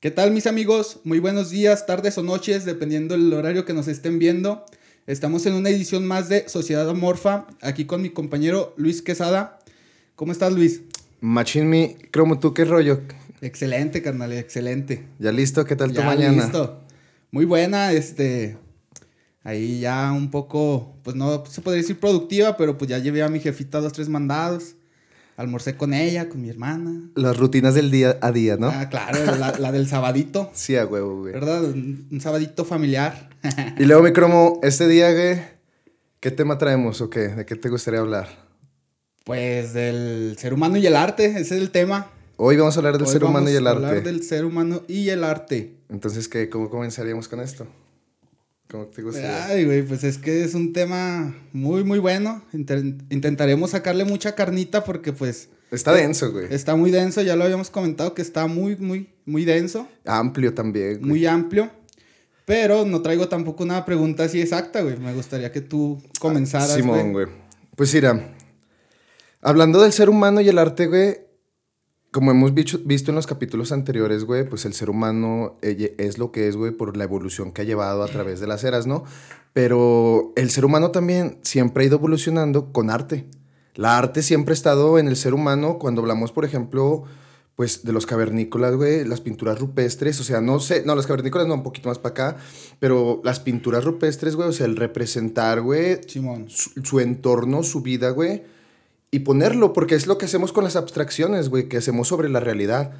¿Qué tal mis amigos? Muy buenos días, tardes o noches, dependiendo del horario que nos estén viendo. Estamos en una edición más de Sociedad Amorfa, aquí con mi compañero Luis Quesada. ¿Cómo estás Luis? Machín mi, cromo, ¿tú qué rollo? Excelente, carnal, excelente. ¿Ya listo? ¿Qué tal tu Ya mañana? listo. Muy buena, este... Ahí ya un poco, pues no se podría decir productiva, pero pues ya llevé a mi jefita dos, tres mandados. Almorcé con ella, con mi hermana. Las rutinas del día a día, ¿no? Ah, claro, la, la del sabadito, Sí, a huevo, güey. ¿verdad? Un, un sabadito familiar. Y luego, mi cromo, este día, güey, ¿qué tema traemos o qué? ¿De qué te gustaría hablar? Pues del ser humano y el arte, ese es el tema. Hoy vamos a hablar del Hoy ser humano vamos y el a arte. hablar del ser humano y el arte. Entonces, ¿qué? ¿Cómo comenzaríamos con esto? ¿Cómo te gustaría? Ay, güey, pues es que es un tema muy, muy bueno. Intentaremos sacarle mucha carnita porque pues Está denso, güey. está muy denso, ya lo habíamos comentado que está muy, muy, muy denso, Amplio también, güey. muy amplio. Pero no traigo tampoco una pregunta así exacta, güey. Me gustaría que tú comenzaras, Simón, güey. güey. Pues mira, hablando del ser humano y el arte, güey, como hemos visto, en los capítulos anteriores, güey, pues el ser humano es lo que es, güey, por la evolución que ha llevado a través de las eras, ¿no? Pero el ser humano también siempre ha ido evolucionando con arte. La arte siempre ha estado en el ser humano cuando hablamos, por ejemplo, pues de los cavernícolas, güey, las pinturas rupestres, o sea, no sé, no, los cavernícolas no, un poquito más para acá, pero las pinturas rupestres, güey, o sea, el representar, güey, su, su entorno, su vida, güey, y ponerlo, porque es lo que hacemos con las abstracciones, güey, que hacemos sobre la realidad.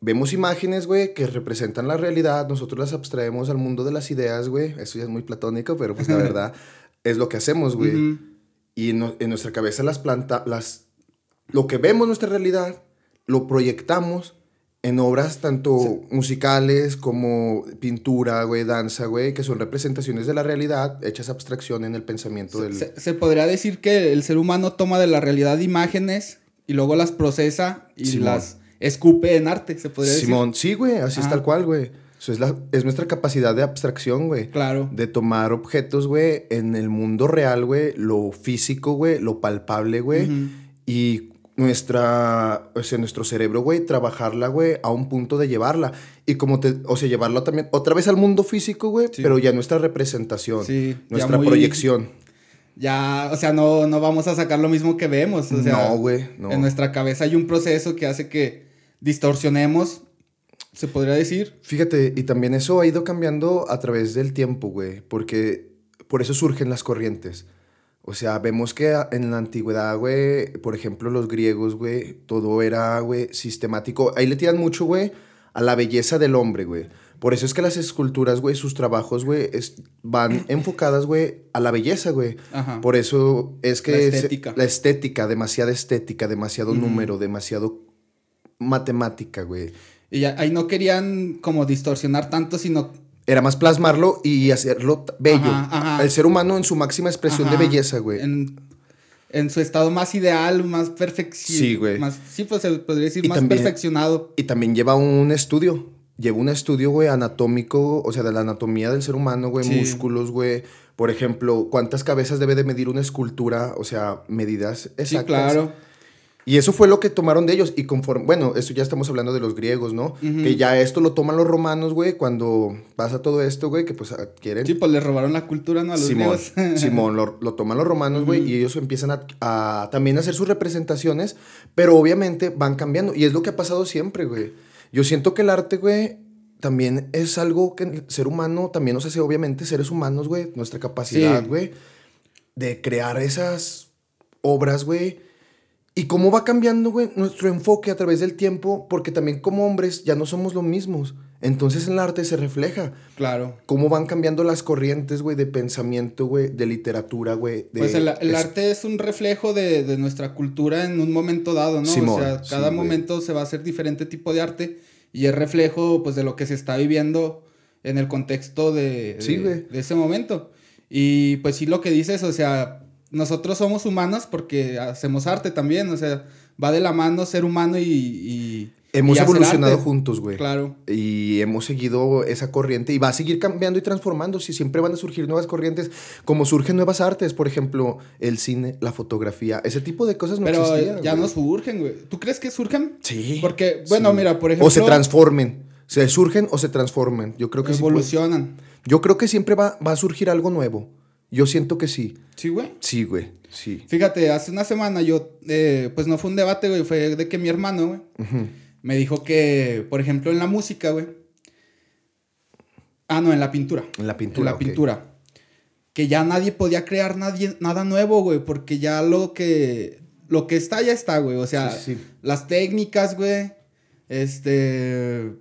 Vemos imágenes, güey, que representan la realidad, nosotros las abstraemos al mundo de las ideas, güey, eso ya es muy platónico, pero pues la verdad es lo que hacemos, güey. Y en nuestra cabeza las planta, las, lo que vemos nuestra realidad, lo proyectamos en obras tanto musicales como pintura, güey, danza, güey, que son representaciones de la realidad hechas abstracción en el pensamiento del... Se, se podría decir que el ser humano toma de la realidad imágenes y luego las procesa y Simón. las escupe en arte, se podría decir. Simón, sí, güey, así es tal cual, güey. Eso es, la, es nuestra capacidad de abstracción, güey. Claro. De tomar objetos, güey, en el mundo real, güey, lo físico, güey, lo palpable, güey. Y nuestra, o sea, nuestro cerebro, güey, trabajarla, güey, a un punto de llevarla. Y como te, o sea, llevarla también otra vez al mundo físico, güey, Sí. pero ya nuestra representación, Sí, nuestra muy- proyección. Ya, o sea, no, no vamos a sacar lo mismo que vemos. O sea, no, güey, no. En nuestra cabeza hay un proceso que hace que distorsionemos, se podría decir. Fíjate, y también eso ha ido cambiando a través del tiempo, güey, porque por eso surgen las corrientes. O sea, vemos que en la antigüedad, güey, por ejemplo, los griegos, güey, todo era, güey, sistemático. Ahí le tiran mucho, güey, a la belleza del hombre, güey. Por eso es que las esculturas, güey, sus trabajos, güey, es- van enfocadas, güey, a la belleza, güey. Ajá. Por eso es que... La estética. la estética, demasiada estética, demasiado número, demasiado matemática, güey. Y ahí no querían como distorsionar tanto, sino Era más plasmarlo y hacerlo bello. Ajá, ajá. El ser humano en su máxima expresión de belleza, güey. En, en su estado más ideal, más perfeccionado. Sí, güey. Más, sí, pues se podría decir Y más también- perfeccionado. Y también lleva un estudio. Lleva un estudio, güey, anatómico, o sea, de la anatomía del ser humano, güey, Sí. músculos, güey. Por ejemplo, cuántas cabezas debe de medir una escultura, o sea, medidas exactas. Sí, claro. Y eso fue lo que tomaron de ellos. Y conforme, bueno, eso ya estamos hablando de los griegos, ¿no? Que ya esto lo toman los romanos, güey, cuando pasa todo esto, güey, que pues adquieren. Sí, pues le robaron la cultura, ¿no? A los Simón, griegos. Simón lo, lo toman los romanos, güey, y ellos empiezan a, a también hacer sus representaciones, pero obviamente van cambiando, y es lo que ha pasado siempre, güey. Yo siento que el arte, güey, también es algo que el ser humano también nos hace, obviamente, seres humanos, güey, nuestra capacidad, Sí. güey, de crear esas obras, güey. Y cómo va cambiando, güey, nuestro enfoque a través del tiempo, porque también como hombres ya no somos los mismos. Entonces en el arte se refleja Claro. cómo van cambiando las corrientes, güey, de pensamiento, güey, de literatura, güey. de- Pues el, el es- arte es un reflejo de, de nuestra cultura en un momento dado, ¿no? Simón, o sea, cada momento se va a hacer diferente tipo de arte y es reflejo, pues, de lo que se está viviendo en el contexto de, de- Sí, de ese momento. Y pues sí, lo que dices, o sea, nosotros somos humanos porque hacemos arte también, o sea, va de la mano ser humano y... y Hemos y evolucionado arte. juntos, güey. Claro. Y hemos seguido esa corriente y va a seguir cambiando y transformándose. Siempre van a surgir nuevas corrientes, como surgen nuevas artes, por ejemplo, el cine, la fotografía, ese tipo de cosas no Pero existían. ya güey. no surgen, güey. ¿Tú crees que surgen? Sí. Porque, bueno, sí. mira, por ejemplo... O se transformen. Se surgen o se transforman. Yo creo que sí Evolucionan. Yo creo que siempre va, va a surgir algo nuevo. Yo siento que sí. Sí, güey. Sí, güey. Sí. Fíjate, hace una semana yo, eh, pues no fue un debate, güey, fue de que mi hermano, güey, me dijo que, por ejemplo, en la música, güey. Ah, no, en la pintura. En la En pintura. la ok. pintura. Que ya nadie podía crear nadie, nada nuevo, güey, porque ya lo que, lo que está, ya está, güey. O sea, Sí, sí, sí. las técnicas, güey. Este.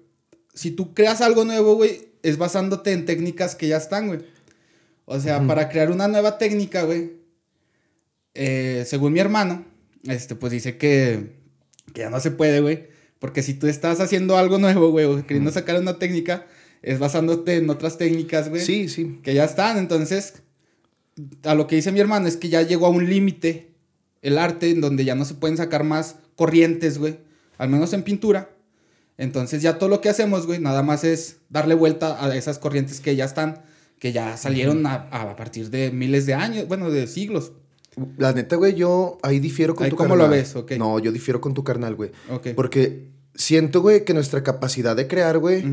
Si tú creas algo nuevo, güey, es basándote en técnicas que ya están, güey. O sea, para crear una nueva técnica, güey. eh, según mi hermano, este, pues dice que, que ya no se puede, güey. Porque si tú estás haciendo algo nuevo, güey, o queriendo sacar una técnica, es basándote en otras técnicas, güey Sí, sí. que ya están. Entonces, a lo que dice mi hermano es que ya llegó a un límite el arte en donde ya no se pueden sacar más corrientes, güey. Al menos en pintura. Entonces ya todo lo que hacemos, güey, nada más es darle vuelta a esas corrientes que ya están, que ya salieron a, a partir de miles de años, bueno, de siglos. La neta, güey, yo ahí difiero con Ahí, tu ¿cómo carnal. lo ves? No, yo difiero con tu carnal, güey. Porque siento, güey, que nuestra capacidad de crear, güey.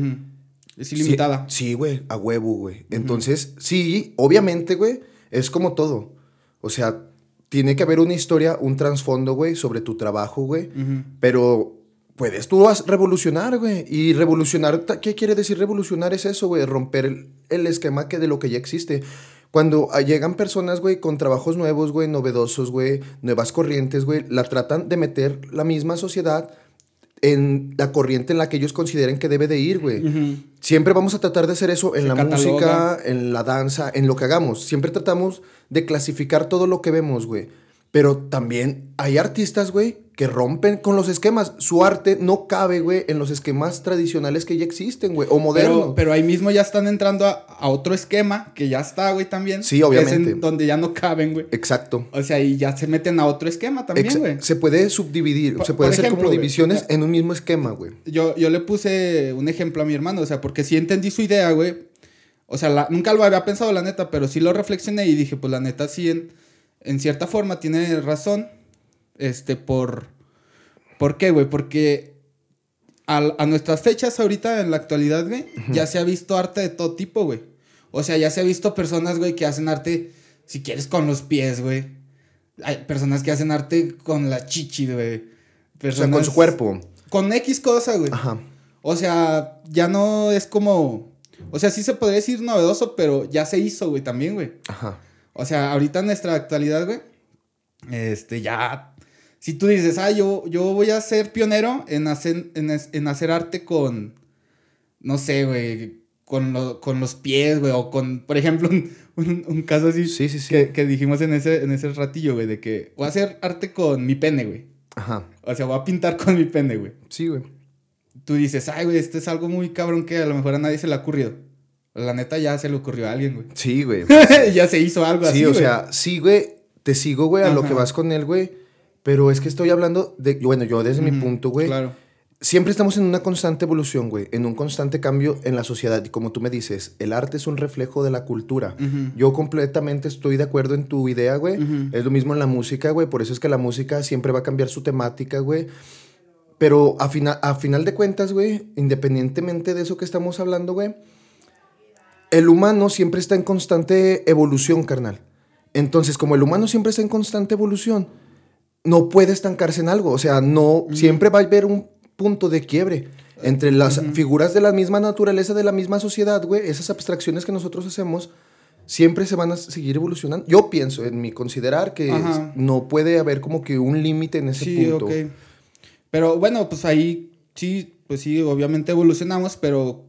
Es ilimitada. Sí, sí, güey, a huevo, güey. Entonces, sí, obviamente, güey, es como todo. O sea, tiene que haber una historia, un trasfondo, güey, sobre tu trabajo, güey. Pero puedes tú vas revolucionar, güey. Y revolucionar, ¿qué quiere decir revolucionar? Es eso, güey, romper el, el esquema que de lo que ya existe. Cuando llegan personas, güey, con trabajos nuevos, güey, novedosos, güey, nuevas corrientes, güey, la tratan de meter la misma sociedad en la corriente en la que ellos consideren que debe de ir, güey. Siempre vamos a tratar de hacer eso en Se la cataloga. música, en la danza, en lo que hagamos. Siempre tratamos de clasificar todo lo que vemos, güey. Pero también hay artistas, güey, que rompen con los esquemas. Su arte no cabe, güey, en los esquemas tradicionales que ya existen, güey, o modernos. Pero, pero ahí mismo ya están entrando a, a otro esquema que ya está, güey, también. Sí, obviamente. en donde ya no caben, güey. Exacto. O sea, y ya se meten a otro esquema también, Ex- güey. se puede subdividir, Por- se puede hacer ejemplo, como divisiones en un mismo esquema, güey. Yo, yo le puse un ejemplo a mi hermano, o sea, porque sí entendí su idea, güey. O sea, la- nunca lo había pensado, la neta, pero sí lo reflexioné y dije, pues la neta sí, en, en cierta forma tiene razón. Este, por... ¿Por qué, güey? Porque al- a, nuestras fechas ahorita, en la actualidad, güey, ya se ha visto arte de todo tipo, güey. O sea, ya se ha visto personas, güey, que hacen arte, si quieres, con los pies, güey. Hay personas que hacen arte con la chichi, güey. O sea, con su cuerpo. Con X cosa, güey. Ajá. O sea, ya no es como. O sea, sí se podría decir novedoso, pero ya se hizo, güey, también, güey. Ajá. O sea, ahorita en nuestra actualidad, güey. Este, ya. Si tú dices, ah, yo, yo voy a ser pionero en hacer, en, hacer arte con. No sé, güey. Con, lo- con los pies, güey. O con, por ejemplo, un, un- un caso así. Sí, sí, sí. Que, que dijimos en ese, en ese ratillo, güey, de que voy a hacer arte con mi pene, güey. Ajá. O sea, voy a pintar con mi pene, güey. Sí, güey. tú dices, ay, güey, esto es algo muy cabrón que a lo mejor a nadie se le ha ocurrido. La neta ya se le ocurrió a alguien, güey. Sí, güey. ya se hizo algo así. Sí, o güey. sea, sí, güey, te sigo, güey, a lo que vas con él, güey. Pero es que estoy hablando de, bueno, yo desde mi punto, güey. Claro. Siempre estamos en una constante evolución, güey, en un constante cambio en la sociedad. Y como tú me dices, el arte es un reflejo de la cultura. Yo completamente estoy de acuerdo en tu idea, güey. Es lo mismo en la música, güey. Por eso es que la música siempre va a cambiar su temática, güey. Pero a, fina- a final de cuentas, güey, independientemente de eso que estamos hablando, güey, el humano siempre está en constante evolución, carnal. Entonces, como el humano siempre está en constante evolución, no puede estancarse en algo. O sea, no, siempre va a haber un punto de quiebre entre las figuras de la misma naturaleza, de la misma sociedad, güey. Esas abstracciones que nosotros hacemos siempre se van a seguir evolucionando. Yo pienso, en mi considerar, que Ajá. no puede haber como que un límite en ese Sí, punto. Pero bueno, pues ahí sí, pues sí, obviamente evolucionamos, pero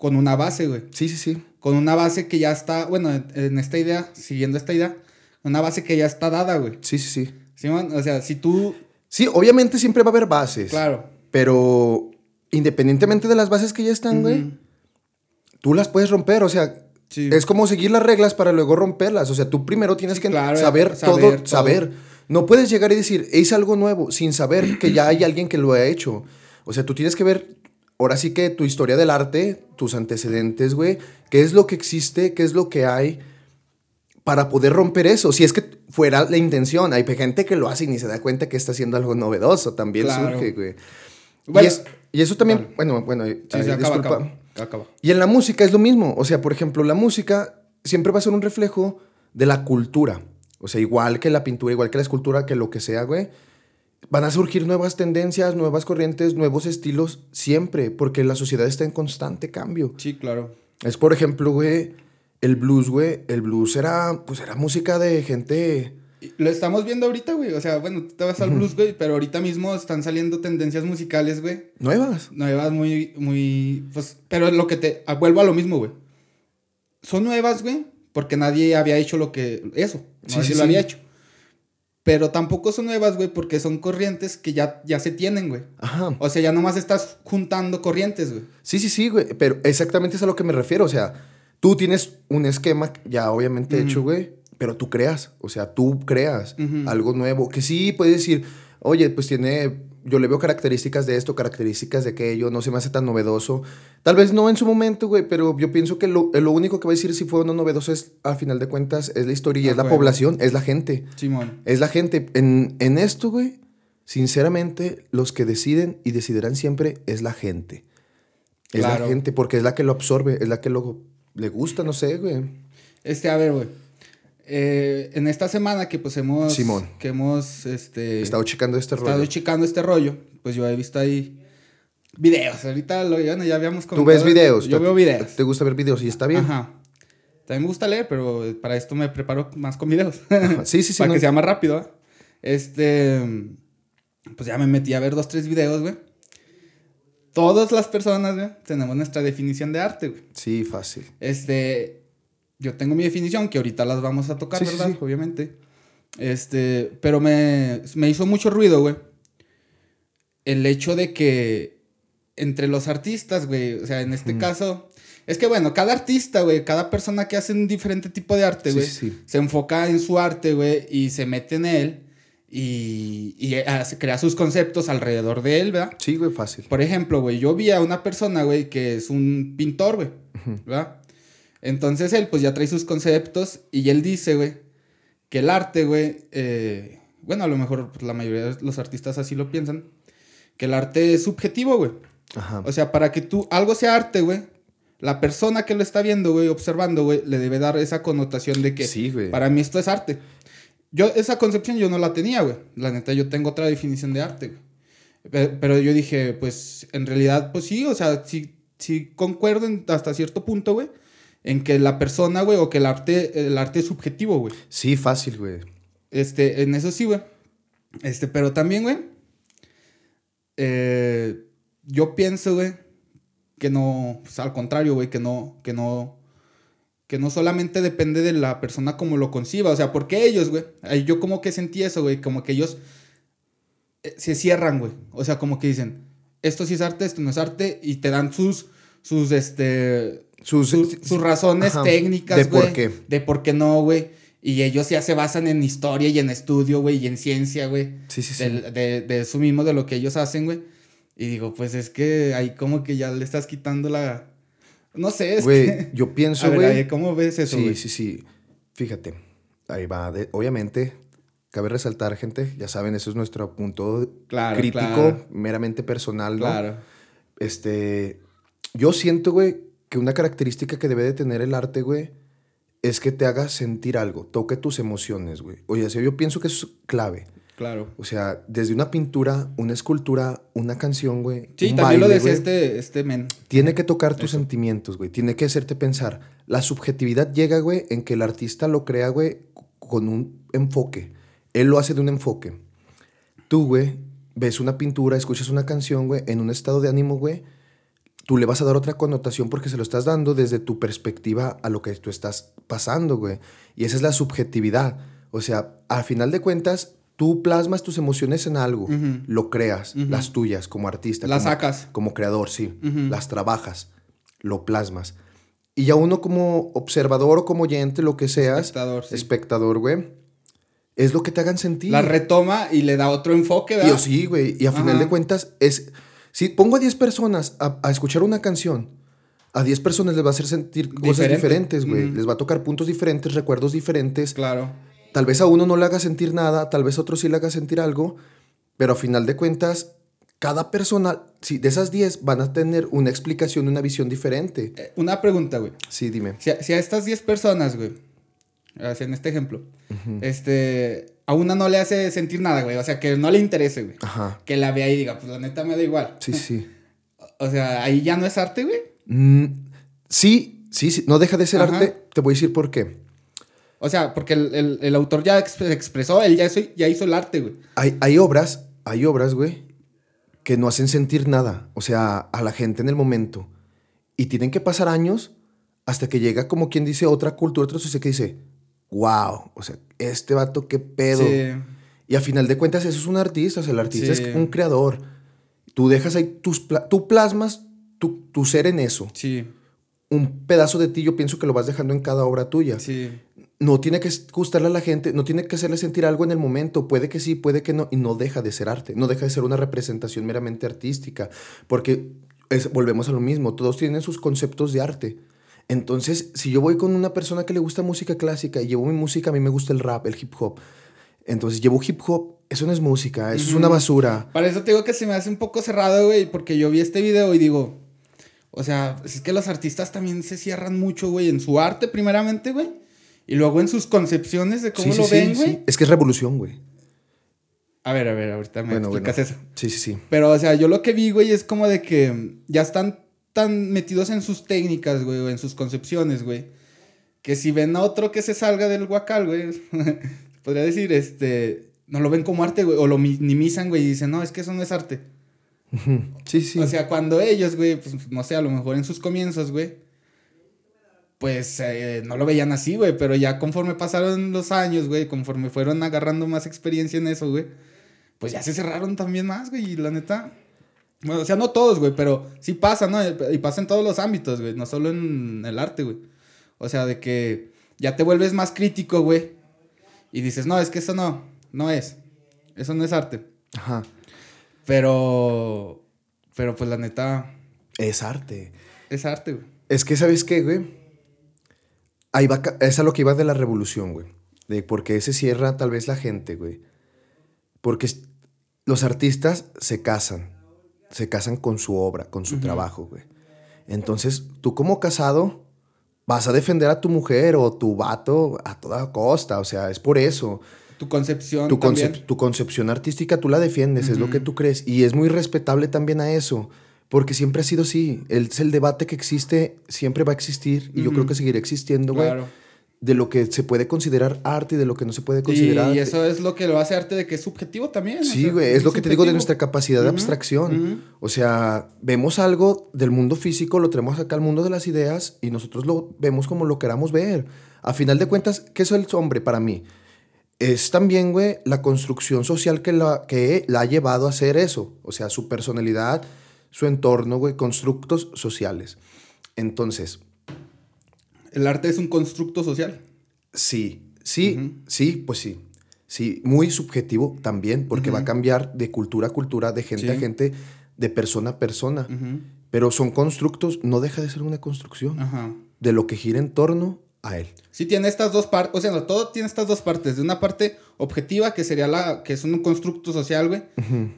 con una base, güey. Sí, sí, sí. Con una base que ya está, bueno, en, en esta idea, siguiendo esta idea, una base que ya está dada, güey. Sí, sí, sí. ¿Sí, man? O sea, si tú, Sí, obviamente siempre va a haber bases. claro. Pero independientemente de las bases que ya están, güey, tú las puedes romper. O sea, Sí. es como seguir las reglas para luego romperlas. O sea, tú primero tienes Sí, que claro, saber, saber todo, todo. saber. No puedes llegar y decir, hice algo nuevo, sin saber que ya hay alguien que lo ha hecho. O sea, tú tienes que ver, ahora sí que tu historia del arte, tus antecedentes, güey, qué es lo que existe, qué es lo que hay para poder romper eso. Si es que fuera la intención, hay gente que lo hace y ni se da cuenta que está haciendo algo novedoso, también Claro. surge, güey. y, es, y, eso también, bueno, bueno, sí, disculpa. Acaba, Y en la música es lo mismo. O sea, por ejemplo, la música siempre va a ser un reflejo de la cultura. O sea, igual que la pintura, igual que la escultura, que lo que sea, güey. Van a surgir nuevas tendencias, nuevas corrientes, nuevos estilos, siempre, porque la sociedad está en constante cambio. Sí, claro. Es, por ejemplo, güey, el blues, güey. El blues era, pues, era música de gente lo estamos viendo ahorita, güey. O sea, bueno, tú te vas al blues, güey, pero ahorita mismo están saliendo tendencias musicales, güey. Nuevas. Nuevas, muy, muy. Pues, pero lo que te. Ah, vuelvo a lo mismo, güey. Son nuevas, güey, porque nadie había hecho lo que. Eso. Nadie sí, lo había hecho. Pero tampoco son nuevas, güey, porque son corrientes que ya, ya se tienen, güey. Ajá. O sea, ya nomás estás juntando corrientes, güey. Sí, sí, sí, güey. Pero exactamente es a lo que me refiero. O sea, tú tienes un esquema ya obviamente hecho, güey pero tú creas, o sea, tú creas algo nuevo, que sí puedes decir, oye, pues tiene, yo le veo características de esto, características de aquello, no se me hace tan novedoso. Tal vez no en su momento, güey, pero yo pienso que lo, lo, único que va a decir si fue o no novedoso es, al final de cuentas, es la historia y ah, es la población, es la gente. Simón. Es la gente. En, en esto, güey, sinceramente, los que deciden y decidirán siempre es la gente. Es la gente, porque es la que lo absorbe, es la que lo, le gusta, no sé, güey. Este, a ver, güey. Eh, en esta semana que pues hemos... Simón. Que hemos, este... Estado checando este rollo. Estado checando este rollo. Pues yo he visto ahí videos. Ahorita lo, ya, ya habíamos Tú ves videos. Yo veo videos. ¿Te gusta ver videos y está bien? Ajá. También me gusta leer, pero para esto me preparo más con videos. Sí, sí, sí. para que sea más rápido. ¿eh? Este... Pues ya me metí a ver dos, tres videos, güey. Todas las personas, güey, tenemos nuestra definición de arte, güey. Sí, fácil. Este, yo tengo mi definición, que ahorita las vamos a tocar, ¿verdad? Obviamente. Este, pero me, hizo mucho ruido, güey. El hecho de que entre los artistas, güey, o sea, en este caso, es que bueno, cada artista, güey, cada persona que hace un diferente tipo de arte, güey, se enfoca en su arte, güey, y se mete en él y, y hace, crea sus conceptos alrededor de él, ¿verdad? Sí, güey, fácil. Por ejemplo, güey, yo vi a una persona, güey, que es un pintor, güey, ¿verdad? Entonces él pues ya trae sus conceptos y él dice, güey, que el arte, güey, eh, bueno, a lo mejor pues, la mayoría de los artistas así lo piensan, que el arte es subjetivo, güey. Ajá. O sea, para que tú, algo sea arte, güey, la persona que lo está viendo, güey, observando, güey, le debe dar esa connotación de que sí, güey. para mí esto es arte. Yo, esa concepción yo no la tenía, güey. La neta, yo tengo otra definición de arte, güey. Pero, yo dije, pues, en realidad, pues sí, o sea, sí, sí concuerdo hasta cierto punto, güey en que la persona, güey, o que el arte, el arte es subjetivo, güey. Sí, fácil, güey. Este, en eso sí, güey. Este, pero también, güey, eh, yo pienso, güey, que no, pues, al contrario, güey, que no, que no, que no solamente depende de la persona como lo conciba, o sea, porque ellos, güey, yo como que sentí eso, güey, como que ellos eh, se cierran, güey, o sea, como que dicen, esto sí es arte, esto no es arte, y te dan sus, sus, este, sus, sus razones técnicas, De por qué. De por qué no, güey. Y ellos ya se basan en historia y en estudio, güey, y en ciencia, güey. Sí, sí, sí. De, de, eso mismo, de lo que ellos hacen, güey. Y digo, pues es que ahí como que ya le estás quitando la... No sé, es Güey, yo pienso, güey... ¿Cómo ves eso, Sí, sí, sí. Fíjate, ahí va. obviamente, cabe resaltar, gente, ya saben, eso es nuestro punto crítico, meramente personal, ¿no? Claro. Este, yo siento, güey, que una característica que debe de tener el arte, güey, es que te haga sentir algo, toque tus emociones, güey. Oye, yo pienso que es clave. Claro. O sea, desde una pintura, una escultura, una canción, güey. Sí, también lo decía este, este men. Tiene que tocar tus sentimientos, güey. Tiene que hacerte pensar. La subjetividad llega, güey, en que el artista lo crea, güey, con un enfoque. Él lo hace de un enfoque. Tú, güey, ves una pintura, escuchas una canción, güey, en un estado de ánimo, güey tú le vas a dar otra connotación porque se lo estás dando desde tu perspectiva a lo que tú estás pasando, güey. Y esa es la subjetividad. O sea, al final de cuentas, tú plasmas tus emociones en algo, lo creas, las tuyas como artista. Las como, sacas. Como creador, sí. Las trabajas, lo plasmas. Y ya uno como observador o como oyente, lo que seas, espectador, sí. espectador, güey, es lo que te hagan sentir. La retoma y le da otro enfoque, ¿verdad? Y sí, güey. Y a final de cuentas es si pongo a 10 personas a, escuchar una canción, a 10 personas les va a hacer sentir cosas diferentes, güey. Les va a tocar puntos diferentes, recuerdos diferentes. Claro. Tal vez a uno no le haga sentir nada, tal vez a otro sí le haga sentir algo, pero a final de cuentas, cada persona, sí, de esas 10 van a tener una explicación, una visión diferente. Eh, una pregunta, güey. Sí, dime. Si a, si a estas 10 personas, güey, en este ejemplo, este, a una no le hace sentir nada, güey. O sea, que no le interese, güey. Ajá. Que la vea y diga, pues la neta me da igual. Sí, sí. O sea, ahí ya no es arte, güey. Mm, sí, sí, sí. No deja de ser Ajá. arte. Te voy a decir por qué. O sea, porque el, el- el autor ya ex- expresó, él ya hizo, ya hizo el arte, güey. Hay, hay obras, hay obras, güey, que no hacen sentir nada. O sea, a la gente en el momento. Y tienen que pasar años hasta que llega, como quien dice, otra cultura, otra sociedad que dice, wow, o sea, este vato, qué pedo. Sí. Y a final de cuentas, eso es un artista, o sea, el artista Sí. es un creador. Tú dejas ahí tus, pla- tú plasmas tu, tu ser en eso. Sí, Un pedazo de ti, yo pienso que lo vas dejando en cada obra tuya. sí. No tiene que gustarle a la gente, no tiene que hacerle sentir algo en el momento. Puede que sí, puede que no, y no deja de ser arte. No deja de ser una representación meramente artística. Porque es- volvemos a lo mismo, todos tienen sus conceptos de arte. Entonces, si yo voy con una persona que le gusta música clásica y llevo mi música, a mí me gusta el rap, el hip hop. Entonces, llevo hip hop, eso no es música, eso es una basura. Para eso te digo que se me hace un poco cerrado, güey, porque yo vi este video y digo, o sea, es que los artistas también se cierran mucho, güey, en su arte primeramente, güey, y luego en sus concepciones de cómo Sí, lo sí, ven, güey. sí. Es que es revolución, güey. A ver, a ver, ahorita me Bueno, explicas bueno. eso. Sí, sí, sí. Pero, o sea, yo lo que vi, güey, es como de que ya están tan metidos en sus técnicas, güey, o en sus concepciones, güey, que si ven a otro que se salga del guacal, güey, podría decir, este, no lo ven como arte, güey, o lo minimizan, güey, y dicen, no, es que eso no es arte. Sí, sí. O sea, cuando ellos, güey, pues no sé, a lo mejor en sus comienzos, güey, pues eh, no lo veían así, güey, pero ya conforme pasaron los años, güey, conforme fueron agarrando más experiencia en eso, güey, pues ya se cerraron también más, güey, y la neta. Bueno, o sea, no todos, güey, pero sí pasa, ¿no? Y pasa en todos los ámbitos, güey, no solo en el arte, güey. O sea, de que ya te vuelves más crítico, güey, y dices, no, es que eso no, no es. Eso no es arte. Ajá. Pero, pero pues la neta, Es arte. es arte, güey. Es que, ¿sabes qué, güey? Ahí va, es a lo que iba de la revolución, güey. De por qué se cierra tal vez la gente, güey. Porque los artistas se casan. Se casan con su obra, con su trabajo, güey. Entonces, tú como casado vas a defender a tu mujer o tu vato a toda costa. O sea, es por eso. Tu concepción Tu, también. tu concepción artística tú la defiendes, es lo que tú crees. Y es muy respetable también a eso, porque siempre ha sido así. El, es el debate que existe, siempre va a existir, y yo creo que seguirá existiendo, güey. Claro. De lo que se puede considerar arte y de lo que no se puede considerar y arte. eso es lo que lo hace arte de que es subjetivo también. o Sí, sea, güey, es lo que te digo de nuestra capacidad de abstracción. O sea, vemos algo del mundo físico, lo traemos acá al mundo de las ideas y nosotros lo vemos como lo queramos ver. A final de cuentas, ¿qué es el hombre para mí? Es también, güey, la construcción social que la, que la ha llevado a hacer eso. O sea, su personalidad, su entorno, güey, constructos sociales. Entonces, El arte es un constructo social. Sí, sí, sí, pues sí. Sí, muy subjetivo también, porque va a cambiar de cultura a cultura, de gente a gente, de persona a persona. Pero son constructos, no deja de ser una construcción de lo que gira en torno a él. Sí tiene estas dos partes, o sea, no, todo tiene estas dos partes. De una parte objetiva, que sería la, que es un constructo social, güey,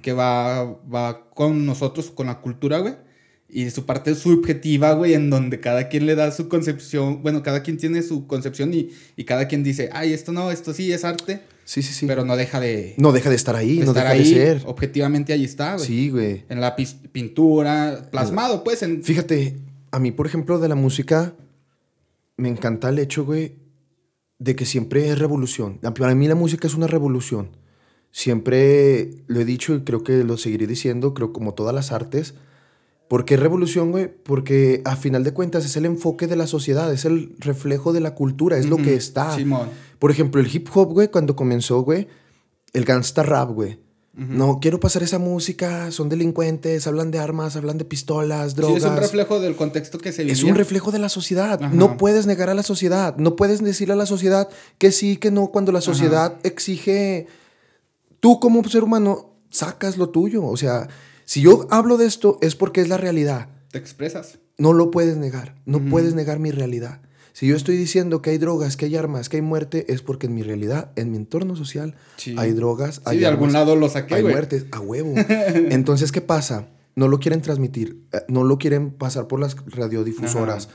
que va, va con nosotros, con la cultura, güey. Y su parte subjetiva, güey, en donde cada quien le da su concepción, bueno, cada quien tiene su concepción y, y cada quien dice, ay, esto no, esto sí es arte, Sí, sí, sí. pero no deja de, no deja de estar ahí, de no estar deja ahí, de ser. objetivamente ahí está, güey. Sí, güey. En la pintura, plasmado, pues, en... Fíjate, a mí, por ejemplo, de la música, me encanta el hecho, güey, de que siempre es revolución. Para mí la música es una revolución. Siempre lo he dicho y creo que lo seguiré diciendo, creo como todas las artes. ¿Por qué revolución, güey? Porque a final de cuentas es el enfoque de la sociedad, es el reflejo de la cultura, es lo que está. Simón. Por ejemplo, el hip hop, güey, cuando comenzó, güey, el gangsta rap, güey. No quiero pasar esa música, son delincuentes, hablan de armas, hablan de pistolas, Sí, drogas. es un reflejo del contexto que se vivía. Es un reflejo de la sociedad. Ajá. No puedes negar a la sociedad. No puedes decirle a la sociedad que sí, que no, cuando la sociedad exige. Tú, como ser humano, sacas lo tuyo. O sea, si yo hablo de esto, es porque es la realidad. Te expresas. No lo puedes negar. No puedes negar mi realidad. Si yo estoy diciendo que hay drogas, que hay armas, que hay muerte, es porque en mi realidad, en mi entorno social, Sí. hay drogas, Sí, hay de algún armas, lado lo saqué, hay muertes, a huevo. Entonces, ¿qué pasa? No lo quieren transmitir, eh, no lo quieren pasar por las radiodifusoras.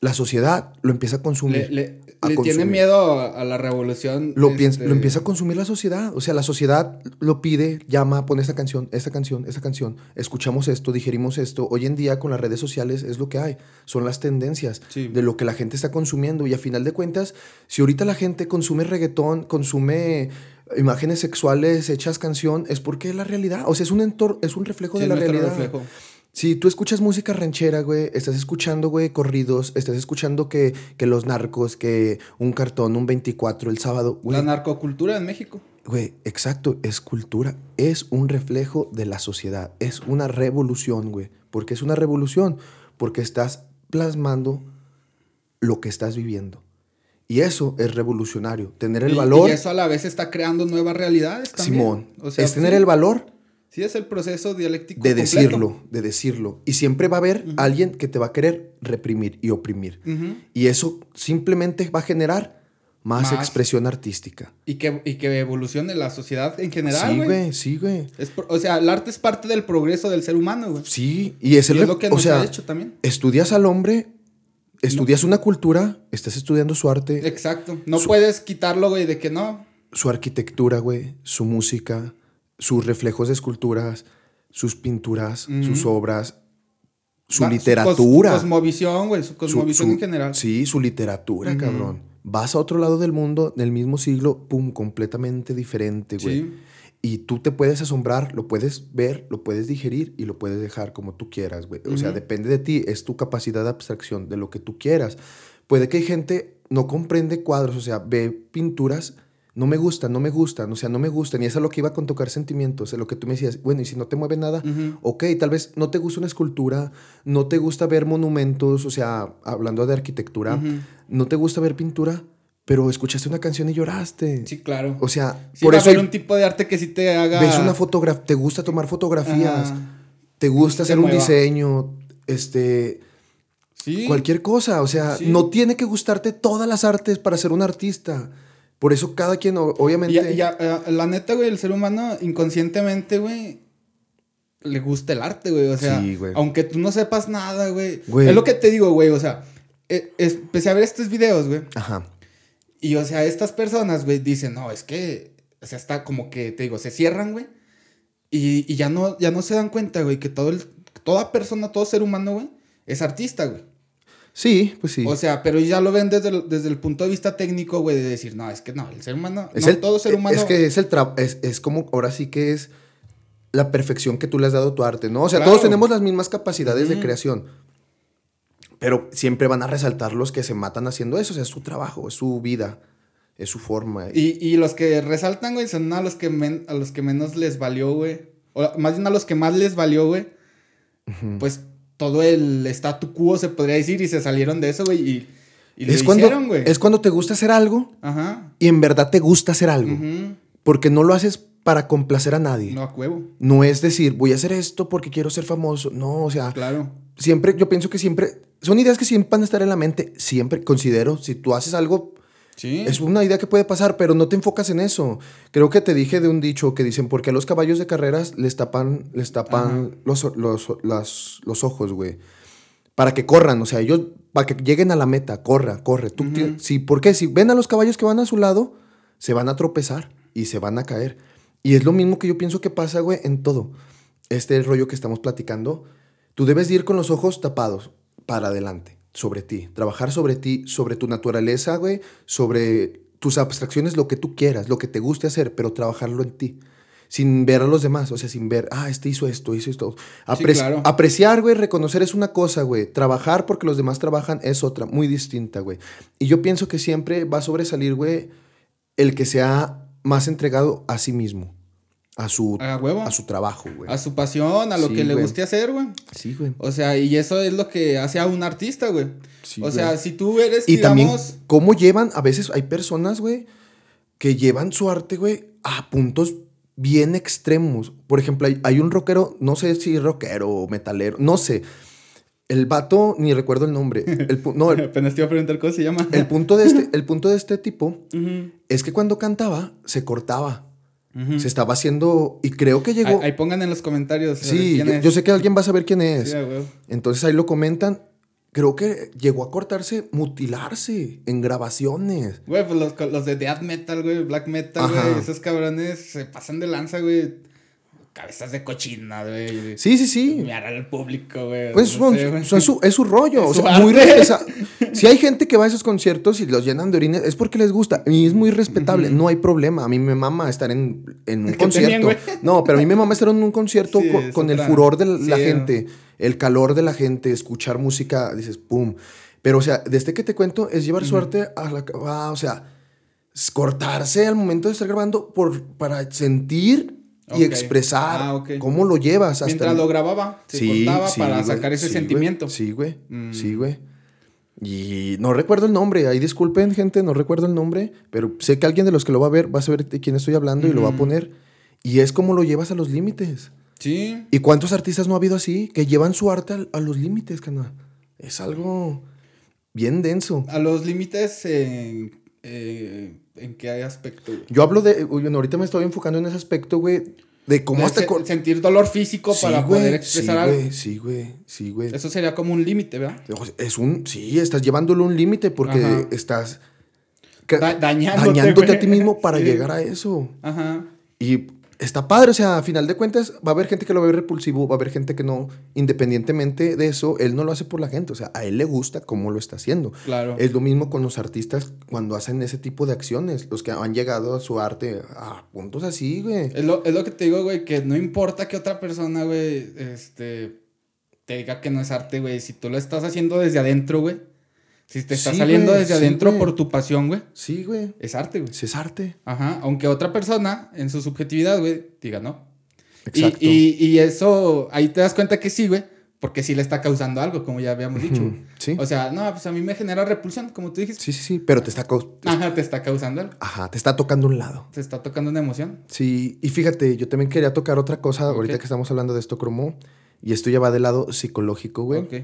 La sociedad lo empieza a consumir. Le, le- a le tiene miedo a, a la revolución. Lo, este, lo empieza a consumir la sociedad. O sea, la sociedad lo pide, llama, pone esta canción, esta canción, esta canción. Escuchamos esto, digerimos esto. Hoy en día con las redes sociales es lo que hay. Son las tendencias Sí. de lo que la gente está consumiendo. Y a final de cuentas, si ahorita la gente consume reggaetón, consume imágenes sexuales hechas canción, es porque es la realidad. O sea, es un entorno, es un reflejo sí, de la realidad. reflejo. Si tú escuchas música ranchera, güey, estás escuchando, güey, corridos, estás escuchando que, que los narcos, que un cartón, un 24 el sábado, güey. La narcocultura en México. Güey, exacto, es cultura, es un reflejo de la sociedad, es una revolución, güey. ¿Por qué es una revolución? Porque estás plasmando lo que estás viviendo. Y eso es revolucionario, tener el Y- valor, Y eso a la vez está creando nuevas realidades también. Simón, O sea, es tener sí, el valor Sí, es el proceso dialéctico. de completo. decirlo, de decirlo. Y siempre va a haber alguien que te va a querer reprimir y oprimir. Y eso simplemente va a generar más, Más. expresión artística. y, que, y que evolucione la sociedad en general, sí, güey. sí, güey. O sea, el arte es parte del progreso del ser humano, güey. Sí, y es, el Y es lo que o sea, ha hecho también. estudias al hombre, estudias una cultura, estás estudiando su arte, Exacto. No Su- puedes quitarlo, güey, de que no. su arquitectura, güey, su música, sus reflejos de esculturas, sus pinturas, Ujú. sus obras, su Va- literatura. cos- cosmovisión, güey. Su Su- cosmovisión su- en general. Sí, su literatura, Ujú. cabrón. Vas a otro lado del mundo, del mismo siglo, pum, completamente diferente, güey. Sí. Y tú te puedes asombrar, lo puedes ver, lo puedes digerir y lo puedes dejar como tú quieras, güey. O sea, depende de ti, es tu capacidad de abstracción, de lo que tú quieras. Puede que hay gente no comprende cuadros, o sea, ve pinturas, no me gustan, no me gustan, o sea, no me gustan. Y eso es lo que iba con tocar sentimientos, es lo que tú me decías. Bueno, y si no te mueve nada, Ujú. ok, tal vez no te gusta una escultura, no te gusta ver monumentos, o sea, hablando de arquitectura, no te gusta ver pintura, pero escuchaste una canción y lloraste. Sí, claro. O sea, Sí, por eso hay- un tipo de arte que sí te haga. ves una fotografía, te gusta tomar fotografías, Ajá. te gusta Te hacer un diseño, este, Sí. cualquier cosa, o sea, Sí. no tiene que gustarte todas las artes para ser un artista. Por eso cada quien, obviamente, Y, y a- a- la neta, güey, el ser humano inconscientemente, güey, le gusta el arte, güey. O sea, Sí, güey. aunque tú no sepas nada, güey. Güey. Es lo que te digo, güey. O sea, eh, empecé a ver estos videos, güey. ajá, Y, o sea, estas personas, güey, dicen, no, es que, o sea, está como que, te digo, se cierran, güey. Y, y ya, no, ya no se dan cuenta, güey, que todo el, toda persona, todo ser humano, güey, es artista, güey. Sí, pues sí. O sea, pero ya lo ven desde el, desde el punto de vista técnico, güey, de decir, no, es que no, el ser humano, es no, el, todo ser humano. Es que es el es, es como, ahora sí que es la perfección que tú le has dado a tu arte, ¿no? O sea, Claro. todos tenemos las mismas capacidades de creación. Pero siempre van a resaltar los que se matan haciendo eso. O sea, es su trabajo, es su vida, es su forma. Y, y los que resaltan, güey, son a los que, men- a los que menos les valió, güey. O más bien a los que más les valió, güey. Pues todo el statu quo, se podría decir, y se salieron de eso, güey, y, y lo es, cuando, hicieron, güey. es cuando te gusta hacer algo Ajá. y en verdad te gusta hacer algo. Porque no lo haces para complacer a nadie. No, No. a huevo. es decir, voy a hacer esto porque quiero ser famoso. No, o sea, Claro. siempre, yo pienso que siempre, son ideas que siempre van a estar en la mente. Siempre considero, si tú haces algo, Sí. es una idea que puede pasar, pero no te enfocas en eso. Creo que te dije de un dicho que dicen, porque a los caballos de carreras les tapan, les tapan los, los, las- los ojos, güey. Para que corran, o sea, ellos, para que lleguen a la meta, corra, corre. Tú sí, ¿Por qué? Si ven a los caballos que van a su lado, se van a tropezar y se van a caer. Y es lo mismo que yo pienso que pasa, güey, en todo. Este rollo que estamos platicando, tú debes de ir con los ojos tapados para adelante, sobre ti. Trabajar sobre ti, sobre tu naturaleza, güey, sobre tus abstracciones, lo que tú quieras, lo que te guste hacer, pero trabajarlo en ti. Sin ver a los demás, o sea, sin ver, ah, este hizo esto, hizo esto. Apre- claro. Apreciar, güey, reconocer es una cosa, güey. Trabajar porque los demás trabajan es otra, muy distinta, güey. Y yo pienso que siempre va a sobresalir, güey, el que sea más entregado a sí mismo, a su, A huevo. a su trabajo, güey. A su pasión, a lo Sí, que le güey. guste hacer, güey. Sí, güey. O sea, y eso es lo que hace a un artista, güey. Sí, o güey. sea, si tú eres, Y también, cómo llevan, a veces hay personas, güey, que llevan su arte, güey, a puntos bien extremos. Por ejemplo, hay, hay un rockero, no sé si rockero o metalero, no sé. El vato, ni recuerdo el nombre. El, no, el, Apenas te iba a preguntar cómo se llama. el punto de este, el punto de este tipo es que cuando cantaba, se cortaba. Se estaba haciendo. Y creo que llegó. Ahí, ahí pongan en los comentarios. sí, yo, sé que alguien va a saber quién es. Sí. Entonces ahí lo comentan. Creo que llegó a cortarse, mutilarse en grabaciones. Güey, pues los, los de death metal, güey, black metal, Ajá. güey, esos cabrones se pasan de lanza, güey. Cabezas de cochina, güey. Sí, sí, sí. Mirar al público, güey. Pues no son- sé, güey. son su- es su rollo. Es o su sea, muy arte. respesa- Si hay gente que va a esos conciertos y los llenan de orines, es porque les gusta. Y es muy respetable. No hay problema. A mí me mama estar en, en un concierto. güey. No, pero a mí me mama estar en un concierto Sí, con, con el furor de la, gente, el calor de la gente, escuchar música, dices, pum. Pero, o sea, desde que te cuento, es llevar suerte a la. ah, o sea, cortarse al momento de estar grabando por, para sentir y expresar Ah, cómo lo llevas hasta Mientras el- lo grababa, se cortaba sí, para güey, sacar ese sí, güey, sentimiento. Sí, güey. Mm. Sí, güey. Y no recuerdo el nombre. Ahí disculpen, gente, no recuerdo el nombre. Pero sé que alguien de los que lo va a ver va a saber de quién estoy hablando y lo va a poner. Y es como lo llevas a los límites. Sí. ¿Y cuántos artistas no ha habido así? Que llevan su arte a, los límites, canal. Es algo bien denso. A los límites en, eh, en qué aspecto, güey. Yo hablo de. uy, bueno, ahorita me estoy enfocando en ese aspecto, güey. De cómo De hasta. se- sentir dolor físico Sí, para güey, poder expresar sí, algo. güey, Sí, güey. Sí, güey. Eso sería como un límite, ¿verdad? Es un. Sí, estás llevándolo a un límite porque Ajá. estás. Da- dañándote, dañándote a ti mismo para Sí. llegar a eso. Ajá. Y está padre, o sea, a final de cuentas, va a haber gente que lo ve repulsivo, va a haber gente que no. Independientemente de eso, él no lo hace por la gente, o sea, a él le gusta cómo lo está haciendo. Claro. Es lo mismo con los artistas cuando hacen ese tipo de acciones, los que han llegado a su arte a puntos así, güey. Es lo, es lo que te digo, güey, que no importa que otra persona, güey, este, te diga que no es arte, güey. Si tú lo estás haciendo desde adentro, güey. Si te está Sí, saliendo güey, desde sí, adentro güey. por tu pasión, güey. Sí, güey. Es arte, güey. Sí, es arte. Ajá. Aunque otra persona, en su subjetividad, güey, diga no. Exacto. y, y eso, ahí te das cuenta que sí, güey. Porque sí le está causando algo, como ya habíamos dicho. Güey. Sí. O sea, no, pues a mí me genera repulsión, como tú dijiste. Sí, sí, sí, pero te está, cau- Ajá, te está causando algo. ajá, te está tocando un lado. Te está tocando una emoción. Sí, y fíjate, yo también quería tocar otra cosa ahorita que estamos hablando de esto, cromo, y esto ya va del lado psicológico, güey. Ok.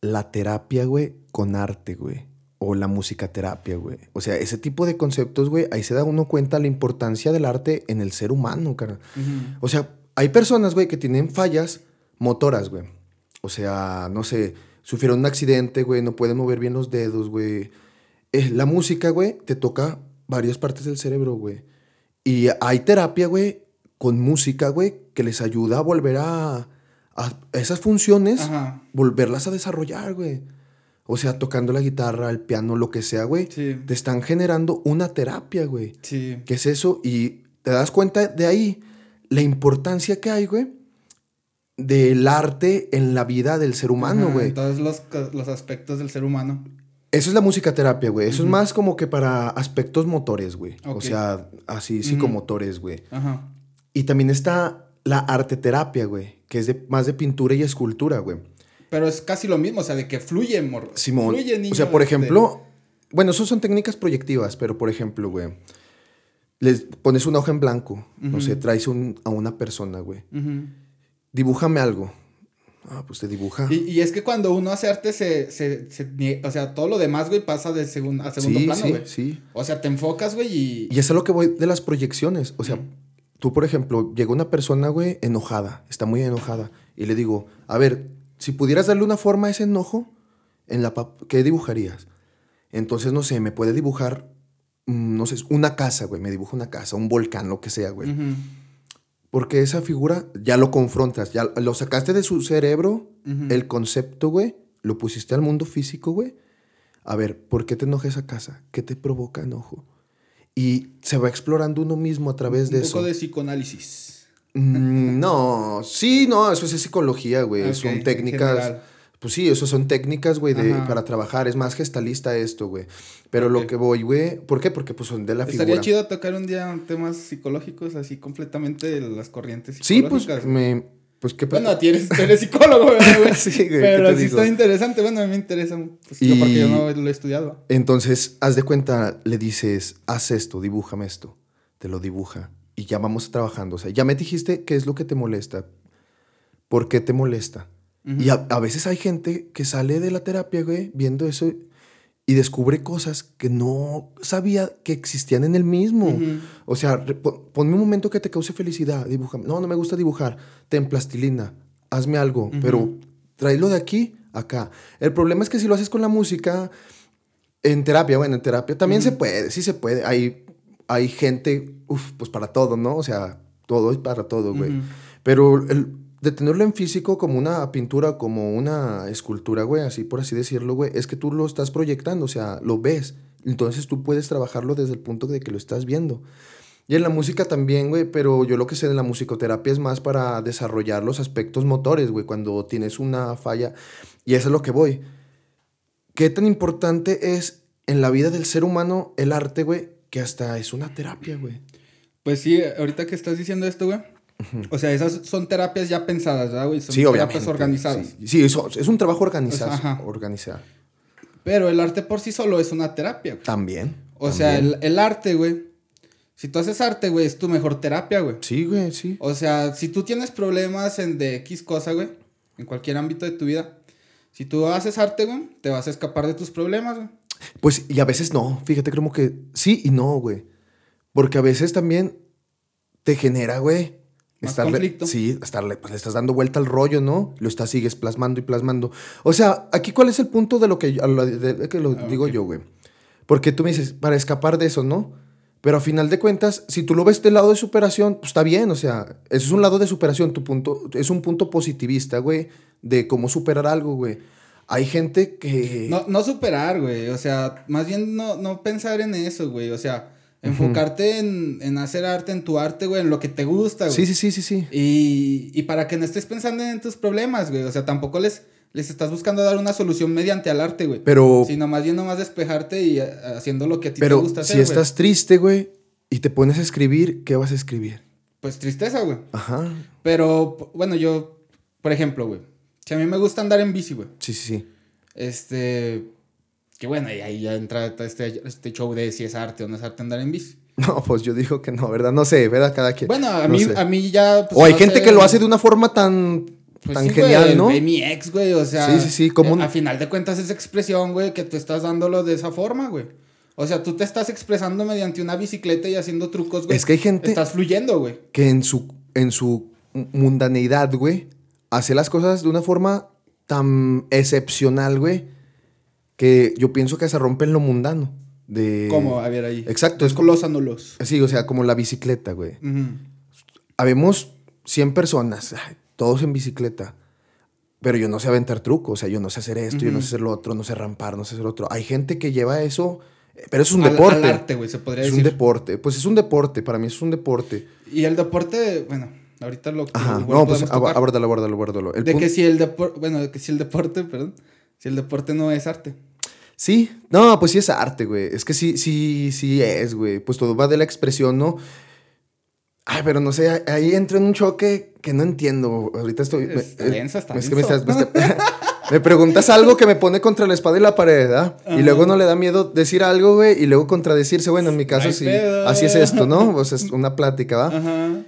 La terapia, güey, con arte, güey. O la musicaterapia, güey. O sea, ese tipo de conceptos, güey, ahí se da uno cuenta la importancia del arte en el ser humano, cara. O sea, hay personas, güey, que tienen fallas motoras, güey. O sea, no sé, sufrieron un accidente, güey, no pueden mover bien los dedos, güey. Eh, la música, güey, te toca varias partes del cerebro, güey. Y hay terapia, güey, con música, güey, que les ayuda a volver a, a esas funciones, Ajá. volverlas a desarrollar, güey. O sea, tocando la guitarra, el piano, lo que sea, güey. Sí. Te están generando una terapia, güey. Sí. ¿Qué es eso? Y te das cuenta de ahí la importancia que hay, güey, del arte en la vida del ser humano, Ajá, güey. en todos los, los aspectos del ser humano. Eso es la musicaterapia, güey. Eso es más como que para aspectos motores, güey. O sea, así, psicomotores, güey. Ajá. Y también está la arteterapia, güey, que es de, más de pintura y escultura, güey. Pero es casi lo mismo, o sea, de que fluye, morro. Simón. Fluye, niño, o sea, por este, ejemplo, bueno, eso son técnicas proyectivas, pero por ejemplo, güey, les pones una hoja en blanco, no Ujú. sé, traes un- a una persona, güey. ujú. Dibújame algo. Ah, pues te dibuja. Y, y es que cuando uno hace arte, se, se, o sea, todo lo demás, güey, pasa de segun, a segundo sí, plano, sí, güey. sí. O sea, te enfocas, güey, y... Y eso es lo que voy de las proyecciones. O sea. Tú, por ejemplo, llega una persona, güey, enojada, está muy enojada, y le digo, a ver, si pudieras darle una forma a ese enojo, en la ¿qué dibujarías? Entonces, no sé, me puede dibujar, mm, no sé, una casa, güey, me dibuja una casa, un volcán, lo que sea, güey. Porque esa figura ya lo confrontas, ya lo sacaste de su cerebro, el concepto, güey, lo pusiste al mundo físico, güey. A ver, ¿por qué te enoja esa casa? ¿Qué te provoca enojo? Y se va explorando uno mismo a través Un de poco eso. de psicoanálisis. Mm, no, sí, no, eso es psicología, güey. Son técnicas. Pues sí, eso son técnicas, güey, de- para trabajar. Es más gestalista esto, güey. Pero lo que voy, güey. ¿Por qué? Porque pues son de la Estaría figura. chido tocar un día temas psicológicos, así completamente de las corrientes Sí, pues psicológicas. me. Pues qué Bueno, a ti eres, psicólogo, ¿verdad, güey. Sí, güey, ¿qué Pero sí está interesante. Bueno, a mí me interesa. Pues, yo porque yo Y- no lo he estudiado. Entonces, haz de cuenta, le dices, haz esto, dibújame esto. Te lo dibuja. Y ya vamos trabajando. O sea, ya me dijiste qué es lo que te molesta. ¿Por qué te molesta? Y a, a veces hay gente que sale de la terapia, güey, viendo eso y descubre cosas que no sabía que existían en el mismo. O sea, ponme un momento que te cause felicidad. Dibuja. No, no me gusta dibujar. Ten plastilina. Hazme algo. Pero tráelo de aquí a acá. El problema es que si lo haces con la música, en terapia, bueno, en terapia también se puede, sí se puede. Hay, hay gente, uf, pues para todo, ¿no? O sea, todo es para todo, güey. Pero el de tenerlo en físico como una pintura, como una escultura, güey, así por así decirlo, güey, es que tú lo estás proyectando, o sea, lo ves. Entonces tú puedes trabajarlo desde el punto de que lo estás viendo. Y en la música también, güey, pero yo lo que sé de la musicoterapia es más para desarrollar los aspectos motores, güey, cuando tienes una falla. Y eso es lo que voy. ¿Qué tan importante es en la vida del ser humano el arte, güey, que hasta es una terapia, güey? Pues sí, ahorita que estás diciendo esto, güey. O sea, esas son terapias ya pensadas, ¿verdad, güey? Son Sí, terapias organizadas. Sí, sí, eso, es un trabajo organizado. Organizado. Pero el arte por sí solo es una terapia, güey. También. O sea, el, el arte, güey. Si tú haces arte, güey, es tu mejor terapia, güey. Sí, güey, sí. O sea, si tú tienes problemas en de X cosa, güey, en cualquier ámbito de tu vida, si tú haces arte, güey, te vas a escapar de tus problemas, güey. Pues, y a veces no. Fíjate, como que sí y no, güey. Porque a veces también te genera, güey. Más estarle- conflicto. Sí, estarle, pues le estás dando vuelta al rollo, ¿no? Lo estás, sigues plasmando y plasmando. O sea, aquí cuál es el punto de lo que, yo- de- de que lo Ah, digo yo, güey. Porque tú me dices, para escapar de eso, ¿no? Pero a final de cuentas, si tú lo ves del lado de superación, pues está bien, o sea, eso es un lado de superación, tu punto, es un punto positivista, güey, de cómo superar algo, güey. Hay gente que... No, no superar, güey. O sea, más bien no, no pensar en eso, güey. O sea, enfocarte en, en hacer arte, en tu arte, güey, en lo que te gusta, güey. Sí, sí, sí, sí, sí. Y, y para que no estés pensando en tus problemas, güey. O sea, tampoco les, les estás buscando dar una solución mediante al arte, güey. Pero, Sino más bien nomás despejarte y eh, haciendo lo que a ti te gusta si hacer, güey. estás triste, güey, y te pones a escribir, ¿qué vas a escribir? Pues tristeza, güey. Ajá. Pero, bueno, yo, por ejemplo, güey. Si a mí me gusta andar en bici, güey. Sí, sí, sí. Este. Que bueno, y ahí ya entra este, este show de si es arte o no es arte andar en bici. No, pues yo digo que no, ¿verdad? No sé, ¿verdad? Cada quien. Bueno, a No mí, sé. a mí ya. pues, o hay gente que lo hace de una forma tan, pues tan sí, güey, genial, ¿no? Ve mi ex, güey. O sea. Sí, sí, sí, como un- A final de cuentas, esa expresión, güey, que tú estás dándolo de esa forma, güey. O sea, tú te estás expresando mediante una bicicleta y haciendo trucos, güey. Es que hay gente Estás fluyendo, güey. que en su, en su mundaneidad, güey, hace las cosas de una forma tan excepcional, güey, que yo pienso que se rompen lo mundano. De... ¿Cómo? A ver ahí. Exacto, es como... Desglósanos. Sí, o sea, como la bicicleta, güey. Ujú. Habemos 100 personas, todos en bicicleta. Pero yo no sé aventar trucos, o sea, yo no sé hacer esto, yo no sé hacer lo otro, no sé rampar, no sé hacer otro. Hay gente que lleva eso, eh, pero eso es un Al- deporte. al arte, güey, se podría es un deporte. Pues es un deporte, para mí es un deporte. Y el deporte, bueno, ahorita lo Ajá, lo no, pues abórdalo, abórdalo, abórdalo. El de que si el deporte, bueno, de que si el deporte, perdón, si el deporte no es arte. Sí, no, pues sí es arte, güey. Es que sí, sí, sí es, güey. Pues todo va de la expresión, ¿no? Ay, pero no sé, ahí- entro en un choque que no entiendo. Ahorita estoy... me- Está denso, está es que me, denso. estás- me está- me preguntas algo que me pone contra la espada y la pared, ¿verdad? Y Ajá. luego no le da miedo decir algo, güey, y luego contradecirse. Bueno, en mi caso hay sí. pedo. Así es esto, ¿no? Pues es una plática, ¿va? Ajá.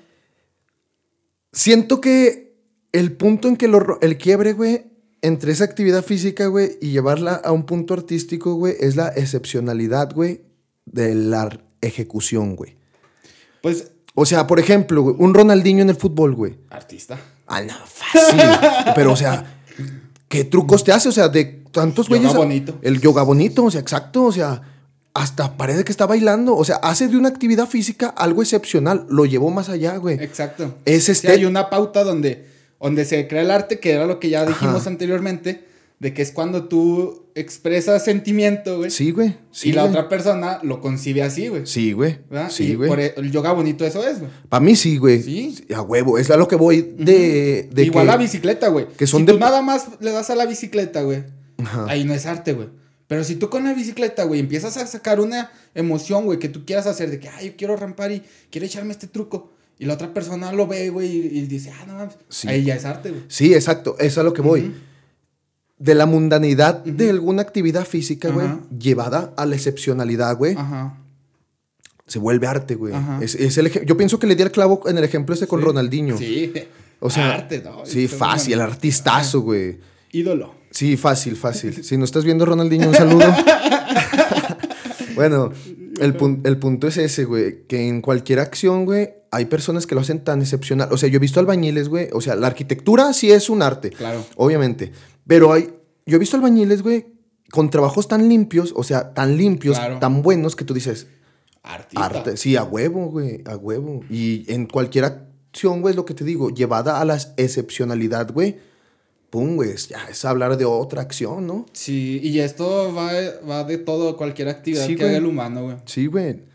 Siento que el punto en que lo, el quiebre, güey, entre esa actividad física, güey, y llevarla a un punto artístico, güey, es la excepcionalidad, güey, de la ejecución, güey. Pues, O sea, por ejemplo, güey, un Ronaldinho en el fútbol, güey. artista. Ah, no, fácil. Pero, o sea, ¿qué trucos te hace? O sea, de tantos Yoga güeyes. bonito. El yoga bonito, o sea, exacto. O sea, hasta parece que está bailando. O sea, hace de una actividad física algo excepcional. Lo llevó más allá, güey. Exacto. Es Sí, este. hay una pauta donde, donde se crea el arte, que era lo que ya dijimos Ajá. anteriormente, de que es cuando tú expresas sentimiento, güey. Sí, güey. Sí, y la güey. otra persona lo concibe así, güey. Sí, güey. ¿verdad? Sí, Y güey. por e- el yoga bonito eso es, güey. Para mí sí, güey. Sí. A huevo. Es a lo que voy de. de Igual que- la bicicleta, güey. que son si de- tú nada más le das a la bicicleta, güey, Ajá. ahí no es arte, güey. Pero si tú con la bicicleta, güey, empiezas a sacar una emoción, güey, que tú quieras hacer, de que, ay, yo quiero rampar y quiero echarme este truco. Y la otra persona lo ve, güey, y, y dice, ah, no mames. Sí. Ahí ya es arte, güey. Sí, exacto. Es a lo que voy. De la mundanidad de alguna actividad física, güey, llevada a la excepcionalidad, güey, Ajá. se vuelve arte, güey. Es, es el Yo pienso que le di el clavo en el ejemplo este con Sí. Ronaldinho. Sí. O sea, Arte, ¿no? sí, fácil, bueno. artistazo, güey. Ídolo. Sí, fácil, fácil. Si no estás viendo Ronaldinho, un saludo. bueno, el, pun- el punto es ese, güey, que en cualquier acción, güey, hay personas que lo hacen tan excepcional. O sea, yo he visto albañiles, güey, o sea, la arquitectura sí es un arte, Claro. obviamente, pero hay, yo he visto albañiles, güey, con trabajos tan limpios, o sea, tan limpios, Claro. tan buenos que tú dices, Artista. arte, sí, a huevo, güey, a huevo. Y en cualquier acción, güey, es lo que te digo, llevada a la excepcionalidad, güey, pum, güey, ya es hablar de otra acción, ¿no? Sí, y esto va, va de todo, cualquier actividad Sí, que güey. haga el humano, güey. Sí, güey.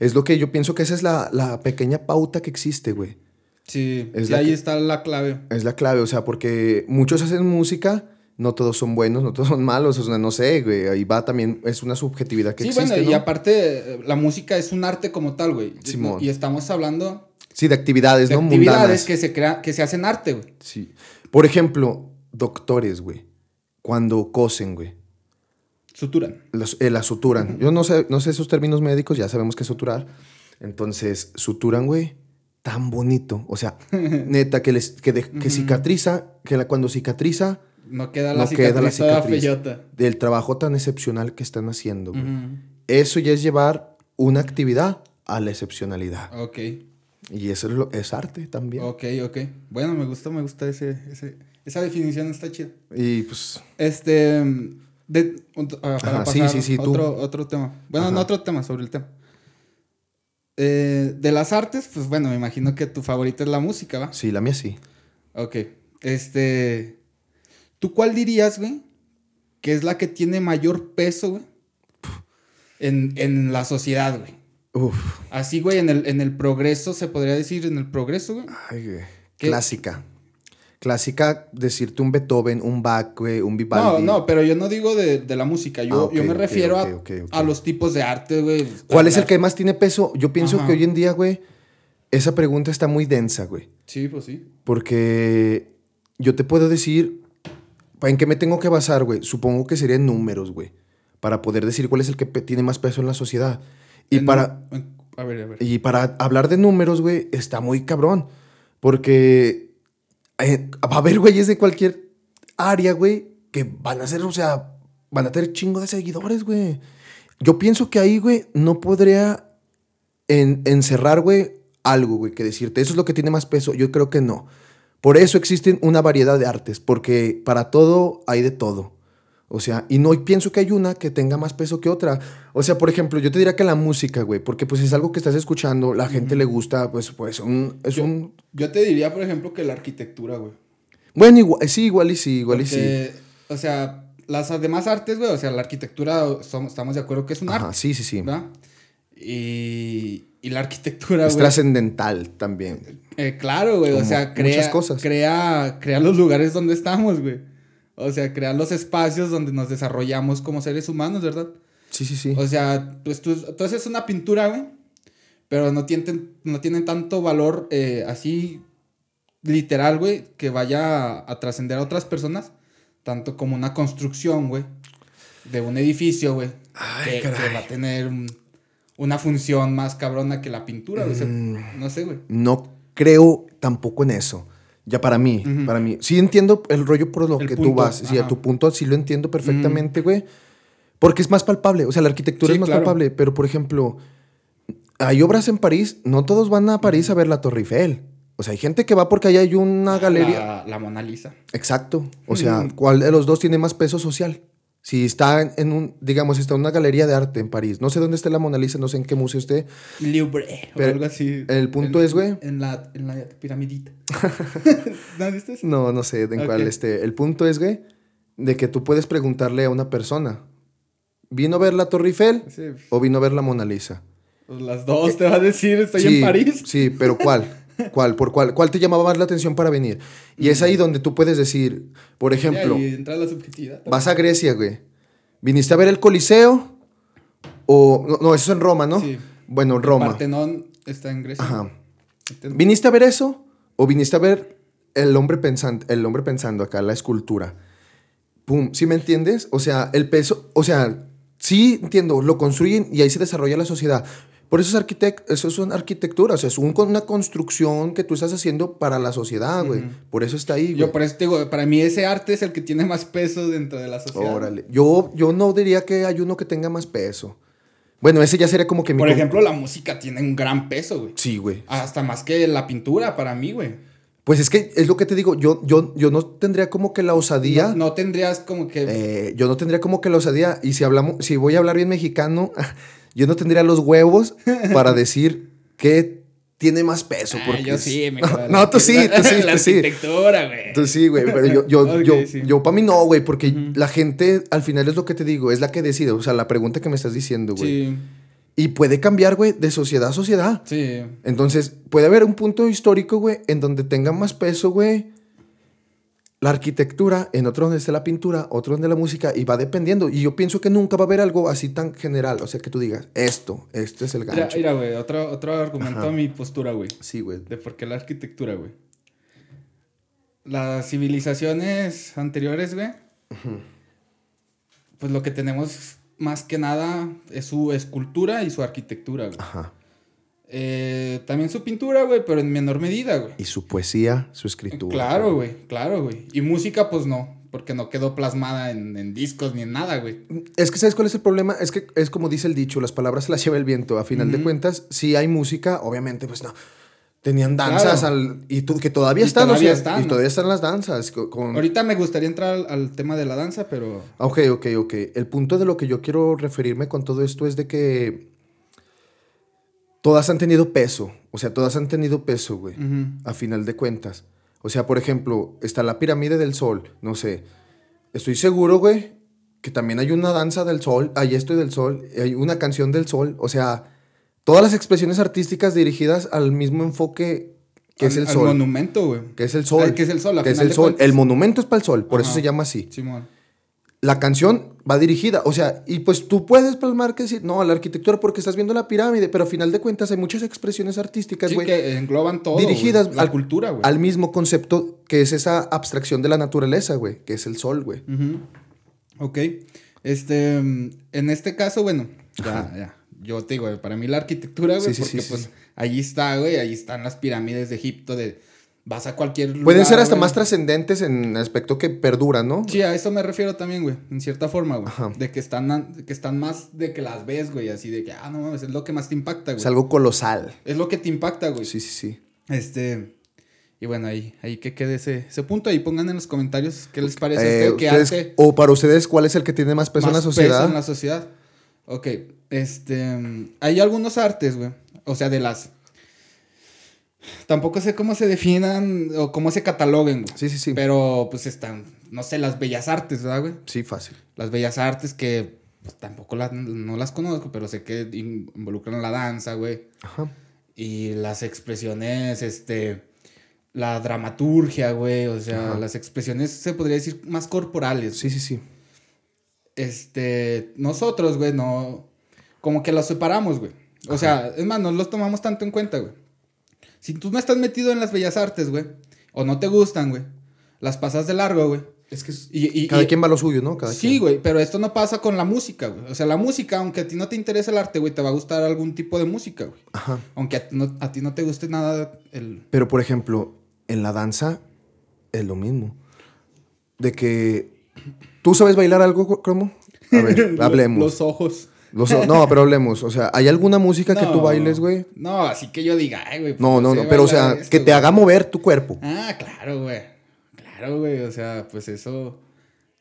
Es lo que yo pienso que esa es la, la pequeña pauta que existe, güey. Sí, Es sí, ahí que- está la clave. Es la clave, o sea, porque muchos hacen música, no todos son buenos, no todos son malos, o sea, no sé, güey. Ahí va también, es una subjetividad que sí, existe, bueno, y aparte, la música es un arte como tal, güey. Simón. Y estamos hablando Sí, de actividades, de ¿no? actividades Mundanas. que se, crea, que se hacen arte, güey. Sí. Por ejemplo, doctores, güey. Cuando cosen, güey. Suturan. Las- eh, la suturan. Yo no sé, no sé esos términos médicos, ya sabemos que es suturar. Entonces, suturan, güey, tan bonito. O sea, neta, que, les, que, de- que cicatriza, que la- cuando cicatriza, No queda la no cicatriz queda la cicatriz. Del trabajo tan excepcional que están haciendo. güey. Eso ya es llevar una actividad a la excepcionalidad. Ok, Y eso es, lo, es arte también. ok, ok. Bueno, me gusta, me gusta ese, ese, esa definición, está chida. Y pues, Este, de, ah, para Ajá, sí, pasar sí, sí, tú. otro, otro tema. Bueno, Ajá. no otro tema, sobre el tema. Eh, de las artes, pues bueno, me imagino que tu favorita es la música, ¿va? sí, la mía sí. Ok. Este. ¿Tú cuál dirías, güey? Que es la que tiene mayor peso, güey. En, en la sociedad, güey. Uf. Así, güey, en el, en el progreso, se podría decir, en el progreso, güey. Ay, güey. Clásica. Clásica, decirte un Beethoven, un Bach, un No, Vivaldi. no, pero yo no digo de, de la música. Yo, Ah, ok, yo me refiero a-. A, los tipos de arte, güey. ¿Cuál es el que más tiene peso? Yo pienso Ajá. que hoy en día, güey, esa pregunta está muy densa, güey. Sí, pues sí. Porque yo te puedo decir, ¿en qué me tengo que basar, güey? Supongo que serían números, güey. Para poder decir cuál es el que tiene más peso en la sociedad. Y En- para, en- a ver, a ver. y para hablar de números, güey, está muy cabrón. Porque eh, va a haber güeyes de cualquier área, güey, que van a ser, o sea, van a tener chingo de seguidores, güey. Yo pienso que ahí, güey, no podría en- encerrar, güey, algo, güey, que decirte, eso es lo que tiene más peso. Yo creo que no. Por eso existen una variedad de artes, porque para todo hay de todo. O sea, y no pienso que hay una que tenga más peso que otra. O sea, por ejemplo, yo te diría que la música, güey, porque pues es algo que estás escuchando, la gente le gusta, pues, pues un, es Yo- un... Yo te diría, por ejemplo, que la arquitectura, güey. Bueno, igual, sí, igual y sí, igual y sí. O sea, las demás artes, güey, o sea, la arquitectura, somos- estamos de acuerdo que es un Ajá, arte, sí, sí, sí. ¿verdad? Y, y la arquitectura, Es güey. trascendental también. eh, claro, güey, o sea, muchas crea, cosas. Crea, crea los lugares donde estamos, güey. O sea, crea los espacios donde nos desarrollamos como seres humanos, ¿verdad? Sí, sí, sí. O sea, pues tú, tú haces una pintura, güey, pero no tienen, no tienen tanto valor eh, así literal, güey, que vaya a, a trascender a otras personas, tanto como una construcción, güey, de un edificio, güey, que, va a tener un- una función más cabrona que la pintura, güey. o sea, Mm. no sé, güey. No creo tampoco en eso. Ya para mí, para mí. Sí entiendo el rollo por lo El que tú vas. Sí, a ajá. tu punto sí lo entiendo perfectamente, güey. Porque es más palpable. O sea, la arquitectura Sí, es más claro. palpable. Pero, por ejemplo, hay obras en París. No todos van a París a ver la Torre Eiffel. O sea, hay gente que va porque allá hay una galería. La, la Mona Lisa. Exacto. O sea. ¿cuál de los dos tiene más peso social? Si está en- un, digamos, está en una galería de arte en París. No sé dónde esté la Mona Lisa, no sé en qué museo esté. Louvre, o Pero algo así. el punto En- es, güey. En la, en la piramidita. ¿No has visto eso? No, no sé en cuál Ok. esté. El punto es, güey, de que tú puedes preguntarle a una persona, ¿vino a ver la Torre Eiffel Sí, o vino a ver la Mona Lisa? pues las dos te va a decir, estoy sí, en París. Sí, pero ¿cuál? ¿Cuál? ¿Por cuál? ¿Cuál te llamaba más la atención para venir? Y es ahí donde tú puedes decir, por ejemplo, Y la subjetividad. vas a Grecia, güey. ¿Viniste a ver el Coliseo? O, no, no, eso es en Roma, ¿no? Sí. Bueno, en Roma. Partenón está en Grecia. Ajá. Entonces, ¿Viniste a ver eso? ¿O viniste a ver el hombre pensando, el hombre pensando acá, la escultura? Pum, ¿sí me entiendes? O sea, el peso, o sea, sí entiendo, lo construyen y ahí se desarrolla la sociedad. Por eso es, arquitect eso es una arquitectura, o sea, es un, una construcción que tú estás haciendo para la sociedad, güey. Por eso está ahí, güey. Yo por eso te digo, para mí ese arte es el que tiene más peso dentro de la sociedad. Órale. Yo, yo no diría que hay uno que tenga más peso. Bueno, ese ya sería como que mi... Por ejemplo, la música tiene un gran peso, güey. Sí, güey. Hasta más que la pintura para mí, güey. Pues es que es lo que te digo, yo, yo, yo no tendría como que la osadía. No, no tendrías como que... Eh, yo no tendría como que la osadía. Y si hablamos, si voy a hablar bien mexicano, yo no tendría los huevos para decir que tiene más peso. Ah, Porque yo sí, me no, no, tú sí, tú sí, la tú sí. arquitectura, güey. Tú sí, güey. Pero yo, yo, yo, sí. yo para mí no, güey. Porque la gente, al final es lo que te digo, es la que decide. O sea, la pregunta que me estás diciendo, güey. Sí, Y puede cambiar, güey, de sociedad a sociedad. sí. Entonces, puede haber un punto histórico, güey, en donde tenga más peso, güey, la arquitectura, en otro donde esté la pintura, otro donde la música, y va dependiendo. Y yo pienso que nunca va a haber algo así tan general. O sea, que tú digas, esto, este es el gancho. mira, güey, otro, otro argumento Ajá. a mi postura, güey. Sí, güey. De por qué la arquitectura, güey. Las civilizaciones anteriores, güey. Pues lo que tenemos más que nada es su escultura y su arquitectura, güey. Ajá. Eh, también su pintura, güey, pero en menor medida, güey. Y su poesía, su escritura. Claro, güey, claro, güey. Y música, pues no, porque no quedó plasmada en, en discos ni en nada, güey. Es que, ¿sabes cuál es el problema? Es que es como dice el dicho, las palabras se las lleva el viento. A final de cuentas, si hay música, obviamente, pues no. Tenían danzas Claro. al- y tú- que todavía Y están, todavía o sea, están, y todavía están las danzas. co- Con, Ahorita me gustaría entrar al, al tema de la danza, pero... Ok, ok, ok. El punto de lo que yo quiero referirme con todo esto es de que todas han tenido peso. O sea, todas han tenido peso, güey. A final de cuentas. O sea, por ejemplo, está la pirámide del sol. No sé. Estoy seguro, güey, que también hay una danza del sol. Hay esto del sol. Hay una canción del sol. O sea, todas las expresiones artísticas dirigidas al mismo enfoque que es el al sol. monumento, güey. Que es el sol. Que es el sol, Que es el sol. El monumento es para el sol. Por eso se llama así Simón. La canción va dirigida, o sea, y pues tú puedes plasmar que decir, no, la arquitectura porque estás viendo la pirámide, pero a final de cuentas hay muchas expresiones artísticas, Sí, güey, que engloban todo, dirigidas. La al- cultura, güey. al mismo concepto que es esa abstracción de la naturaleza, güey, que es el sol, güey. Ok. Este, mm, en este caso, bueno, ya, ya. Yo te digo, para mí la arquitectura, güey, Sí, sí, porque sí, pues allí está, güey, ahí están las pirámides de Egipto, de vas a cualquier lugar, Pueden ser hasta güey. más trascendentes en aspecto que perduran, ¿no? Sí, a eso me refiero también, güey, en cierta forma, güey. Ajá. De que están, que están más de que las ves, güey, así de que, ah, no mames, es lo que más te impacta, güey. Es algo colosal. Es lo que te impacta, güey. Sí, sí, sí. Este, y bueno, ahí, ahí que quede ese, ese punto, ahí pongan en los comentarios qué les parece a Eh, usted, ustedes- arte o para ustedes, ¿cuál es el que tiene más peso en la más sociedad? peso en la sociedad. Ok, este, hay algunos artes, güey, o sea, de las... Tampoco sé cómo se definan o cómo se cataloguen, güey. Sí, sí, sí. Pero pues están, no sé, las bellas artes, ¿verdad, güey? Sí, fácil. Las bellas artes que pues, tampoco las, no las conozco, pero sé que in- involucran la danza, güey. Ajá. Y las expresiones, este, la dramaturgia, güey, o sea, Ajá. las expresiones se podría decir más corporales. Sí, sí, sí. Este, nosotros, güey, no, como que los separamos, güey. O sea, es más, no los tomamos tanto en cuenta, güey. Si tú no estás metido en las bellas artes, güey, o no te gustan, güey, las pasas de largo, güey. Es que es- Y, y- cada y- quien va a lo suyo, ¿no? Cada sí, güey, pero esto no pasa con la música, güey. O sea, la música, aunque a ti no te interese el arte, güey, te va a gustar algún tipo de música, güey. Ajá. Aunque a, ti no, a ti no te guste nada el... Pero, por ejemplo, en la danza es lo mismo. De que... ¿Tú sabes bailar algo, Cromo? A ver, hablemos. Los ojos. Los no, pero hablemos. O sea, ¿hay alguna música que tú No, bailes, güey? No, así que yo diga, ay, güey. pues, No, no, no. Pero, o sea, esto, que te güey". haga mover tu cuerpo. Ah, claro, güey. Claro, güey. O sea, pues eso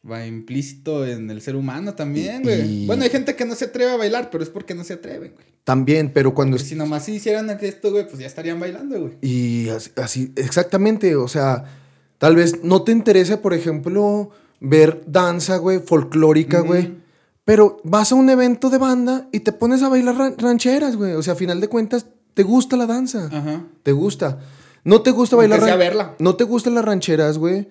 va implícito en el ser humano también, güey. y- Bueno, hay gente que no se atreve a bailar, pero es porque no se atreven, güey. También, pero cuando... Si nomás hicieran esto, güey, pues ya estarían bailando, güey. Y así, así- exactamente, o sea, tal vez no te interese, por ejemplo, ver danza, güey, folclórica, güey. Pero vas a un evento de banda y te pones a bailar ran- rancheras, güey. O sea, a final de cuentas, te gusta la danza. Ajá. Te gusta. No te gusta bailar. sea verla. No te gustan las rancheras, güey.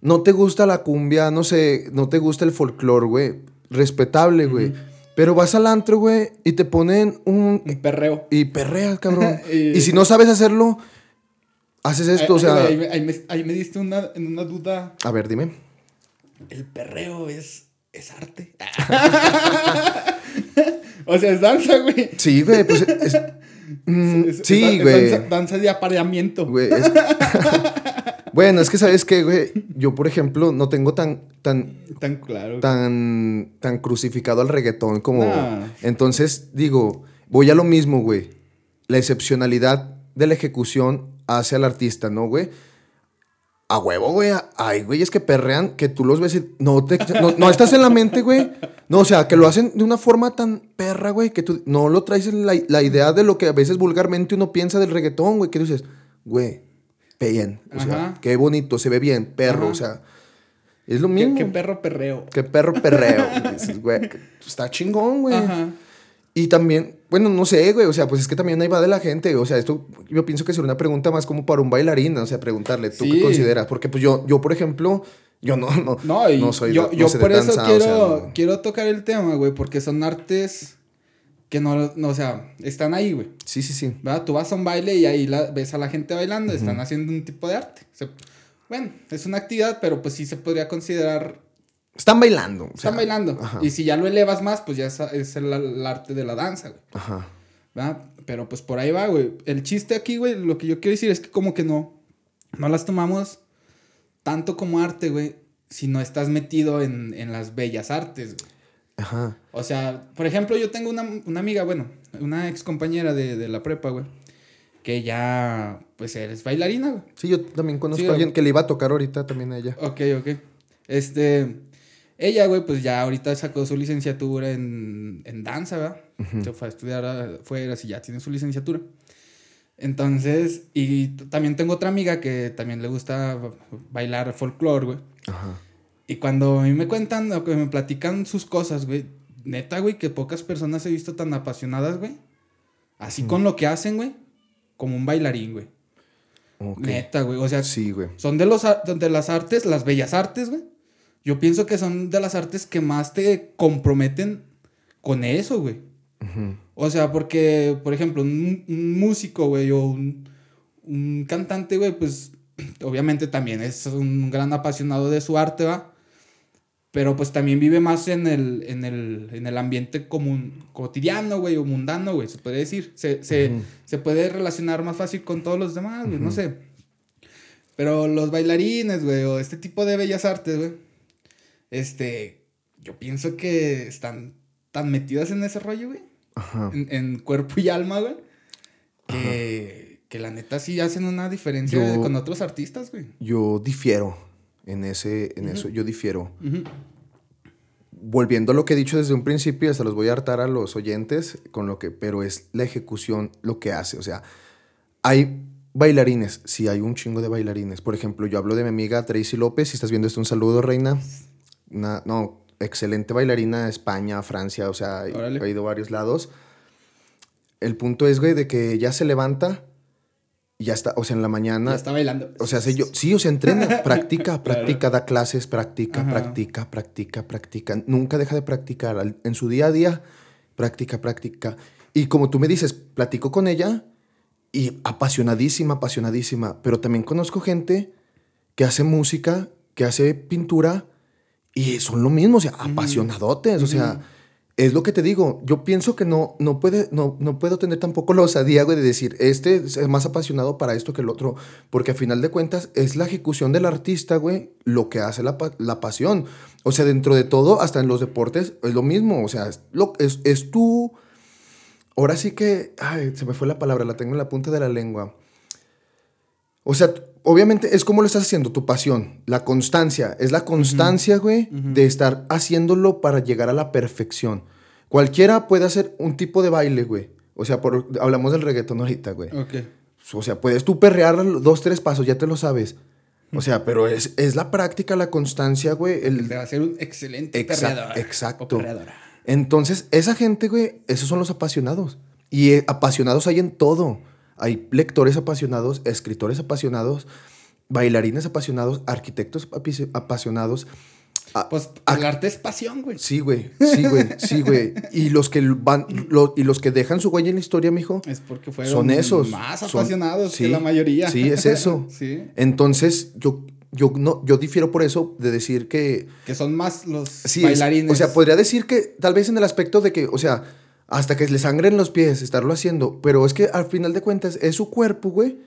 No te gusta la cumbia, no sé, no te gusta el folclore, güey. Respetable, güey. Pero vas al antro, güey, y te ponen un. Un perreo. Y perreas, cabrón. Y- y si no sabes hacerlo, haces esto, o Ay, sea. Ahí, me- ahí me, ahí me diste una, en una duda. A ver, dime. O sea, es danza, güey. Sí, güey, pues es... mm, Es- es sí, es güey. Danza, danza de apareamiento. Güey, es- bueno, es que sabes qué, güey. Yo, por ejemplo, no tengo tan, tan, Tan claro. tan, tan crucificado al reggaetón como. Nah. Entonces, digo, voy a lo mismo, güey. La excepcionalidad de la ejecución hace al artista, ¿no, güey? A huevo, güey. Hay güeyes que perrean que tú los ves y no, te, no, no estás en la mente, güey. No, o sea, que lo hacen de una forma tan perra, güey, que tú no lo traes en la, la idea de lo que a veces vulgarmente uno piensa del reggaetón, güey, que tú dices, güey, bien. O sea, qué bonito, se ve bien, perro, Ajá. o sea, es lo Qué, mismo. qué perro perreo. Qué perro perreo. güey. Dices, güey, está chingón, güey. Ajá. Y también, bueno, no sé, güey, o sea, pues es que también ahí va de la gente, o sea, esto yo pienso que sería una pregunta más como para un bailarín, o sea, preguntarle, ¿tú Sí. qué consideras? Porque pues yo, yo por ejemplo, yo no, no, No, y no soy yo, no yo sé por eso danza, o quiero, sea, no. quiero tocar el tema, güey, porque son artes que no, no, o sea, están ahí, güey. Sí, sí, sí. ¿verdad? Tú vas a un baile y ahí la- ves a la gente bailando, están haciendo un tipo de arte. Bueno, es una actividad, pero pues sí se podría considerar, Están bailando. o sea, están bailando. Ajá. Y si ya lo elevas más, pues ya es, es el, el arte de la danza, güey. Ajá. ¿verdad? Pero pues por ahí va, güey. El chiste aquí, güey, lo que yo quiero decir es que como que no, no las tomamos tanto como arte, güey, si no estás metido en, en las bellas artes, güey. Ajá. O sea, por ejemplo, yo tengo una, una amiga, bueno, una ex compañera de, de la prepa, güey, que ya, pues, es bailarina, güey. Sí, yo también conozco Sí, a alguien que le iba a tocar ahorita también a ella. Ok, ok. Este, ella, güey, pues ya ahorita sacó su licenciatura en, en danza, ¿verdad? Se fue a estudiar afuera, y ya tiene su licenciatura. Entonces, y también tengo otra amiga que también le gusta bailar folclore, güey. Ajá. Y cuando a mí me cuentan o que me platican sus cosas, güey, neta, güey, que pocas personas he visto tan apasionadas, güey. Así con lo que hacen, güey, como un bailarín, güey. Ok. Neta, güey. O sea, Sí, güey. son de, los, de las artes, las bellas artes, güey. Yo pienso que son de las artes que más te comprometen con eso, güey. O sea, porque, por ejemplo, un, un músico, güey, o un, un cantante, güey, pues obviamente también es un gran apasionado de su arte, ¿va? Pero pues también vive más en el, en el, en el ambiente común, cotidiano, güey, o mundano, güey, se puede decir. Se, se, se puede relacionar más fácil con todos los demás, güey, no sé. Pero los bailarines, güey, o este tipo de bellas artes, güey, este, yo pienso que están tan metidas en ese rollo, güey Ajá. en, en cuerpo y alma, güey. Que, que la neta sí hacen una diferencia Yo- con otros artistas, güey. Yo difiero en ese, en eso, yo difiero. Volviendo a lo que he dicho desde un principio, hasta los voy a hartar a los oyentes con lo que, pero es la ejecución lo que hace. O sea, hay bailarines, sí, hay un chingo de bailarines. Por ejemplo, yo hablo de mi amiga Tracy López, si estás viendo esto, un saludo, reina. Una, no, excelente bailarina, España, Francia, o sea, Órale. ha ido a varios lados. El punto es, güey, de que ella se levanta y ya está, o sea, en la mañana Ya está bailando. o sea, yo, sí, o sea, entrena, practica, Claro. practica, da clases, practica, Ajá. practica, practica, practica. Nunca deja de practicar. En su día a día, practica, practica. Y como tú me dices, platico con ella y apasionadísima, apasionadísima. Pero también conozco gente que hace música, que hace pintura y son lo mismo, o sea, apasionadotes. O sea, es lo que te digo. Yo pienso que no, no, puede, no, no puedo tener tampoco la osadía, güey, de decir, este es más apasionado para esto que el otro. Porque a final de cuentas es la ejecución del artista, güey, lo que hace la, la pasión. O sea, dentro de todo, hasta en los deportes, es lo mismo. O sea, es, lo, es, es tu... Ahora sí que... Ay, se me fue la palabra, la tengo en la punta de la lengua. O sea, obviamente es como lo estás haciendo, tu pasión, la constancia. Es la constancia, güey, de estar haciéndolo para llegar a la perfección. Cualquiera puede hacer un tipo de baile, güey. O sea, por, hablamos del reggaetón ahorita, güey. Ok. O sea, puedes tú perrear dos, tres pasos, ya te lo sabes. O sea, pero es, es la práctica, la constancia, güey. El, Te va a ser un excelente Exact- perreador. exacto. entonces, esa gente, güey, esos son los apasionados. Y eh, apasionados hay en todo. Hay lectores apasionados, escritores apasionados, bailarines apasionados, arquitectos apasionados. Ah, Pues el arte es pasión, güey. Sí, güey, sí, güey, sí, güey. Y los que van, lo- y los que dejan su huella en la historia, mijo, Es porque fueron son esos. más Son- apasionados sí, que la mayoría. Sí, es eso. sí. Entonces, yo, yo, no, yo difiero por eso de decir que Que son más los Sí, es- bailarines. o sea, podría decir que tal vez en el aspecto de que, o sea, hasta que le sangren los pies, estarlo haciendo. Pero es que al final de cuentas es su cuerpo, güey.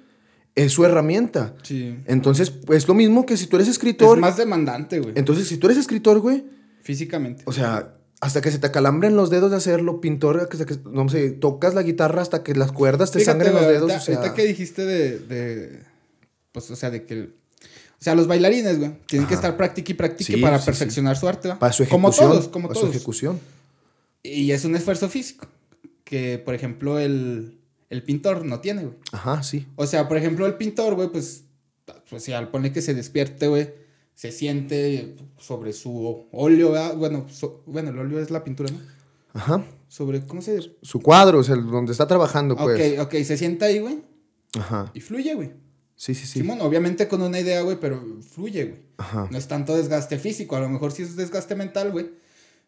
Es su herramienta. Sí. Entonces, es lo mismo que si tú eres escritor. Es más demandante, güey. Entonces, si tú eres escritor, güey. Físicamente. O sea, hasta que se te acalambren los dedos de hacerlo, pintor, hasta que, no sé, tocas la guitarra hasta que las cuerdas te Fíjate, sangren los dedos. ahorita, o sea, ahorita que dijiste de, de, Pues, o sea, de que. O sea, los bailarines, güey, tienen que estar practique y practique Sí, para sí, sí. perfeccionar su arte, ¿va? para su Como ejecución. todos, como para todos. su ejecución. Y es un esfuerzo físico. Que, por ejemplo, el, el pintor no tiene, güey. Ajá, sí. O sea, por ejemplo, el pintor, güey, pues. Pues si al pone que se despierte, güey. Se siente sobre su óleo, ¿verdad? Bueno, so- bueno, el óleo es la pintura, ¿no? Ajá. Sobre, ¿cómo se dice? Su cuadro, o sea, el donde está trabajando, pues. Ok, ok, se sienta ahí, güey. Ajá. Y fluye, güey. Sí, sí, sí. Simón, obviamente con una idea, güey, pero fluye, güey. Ajá. No es tanto desgaste físico, a lo mejor sí es desgaste mental, güey.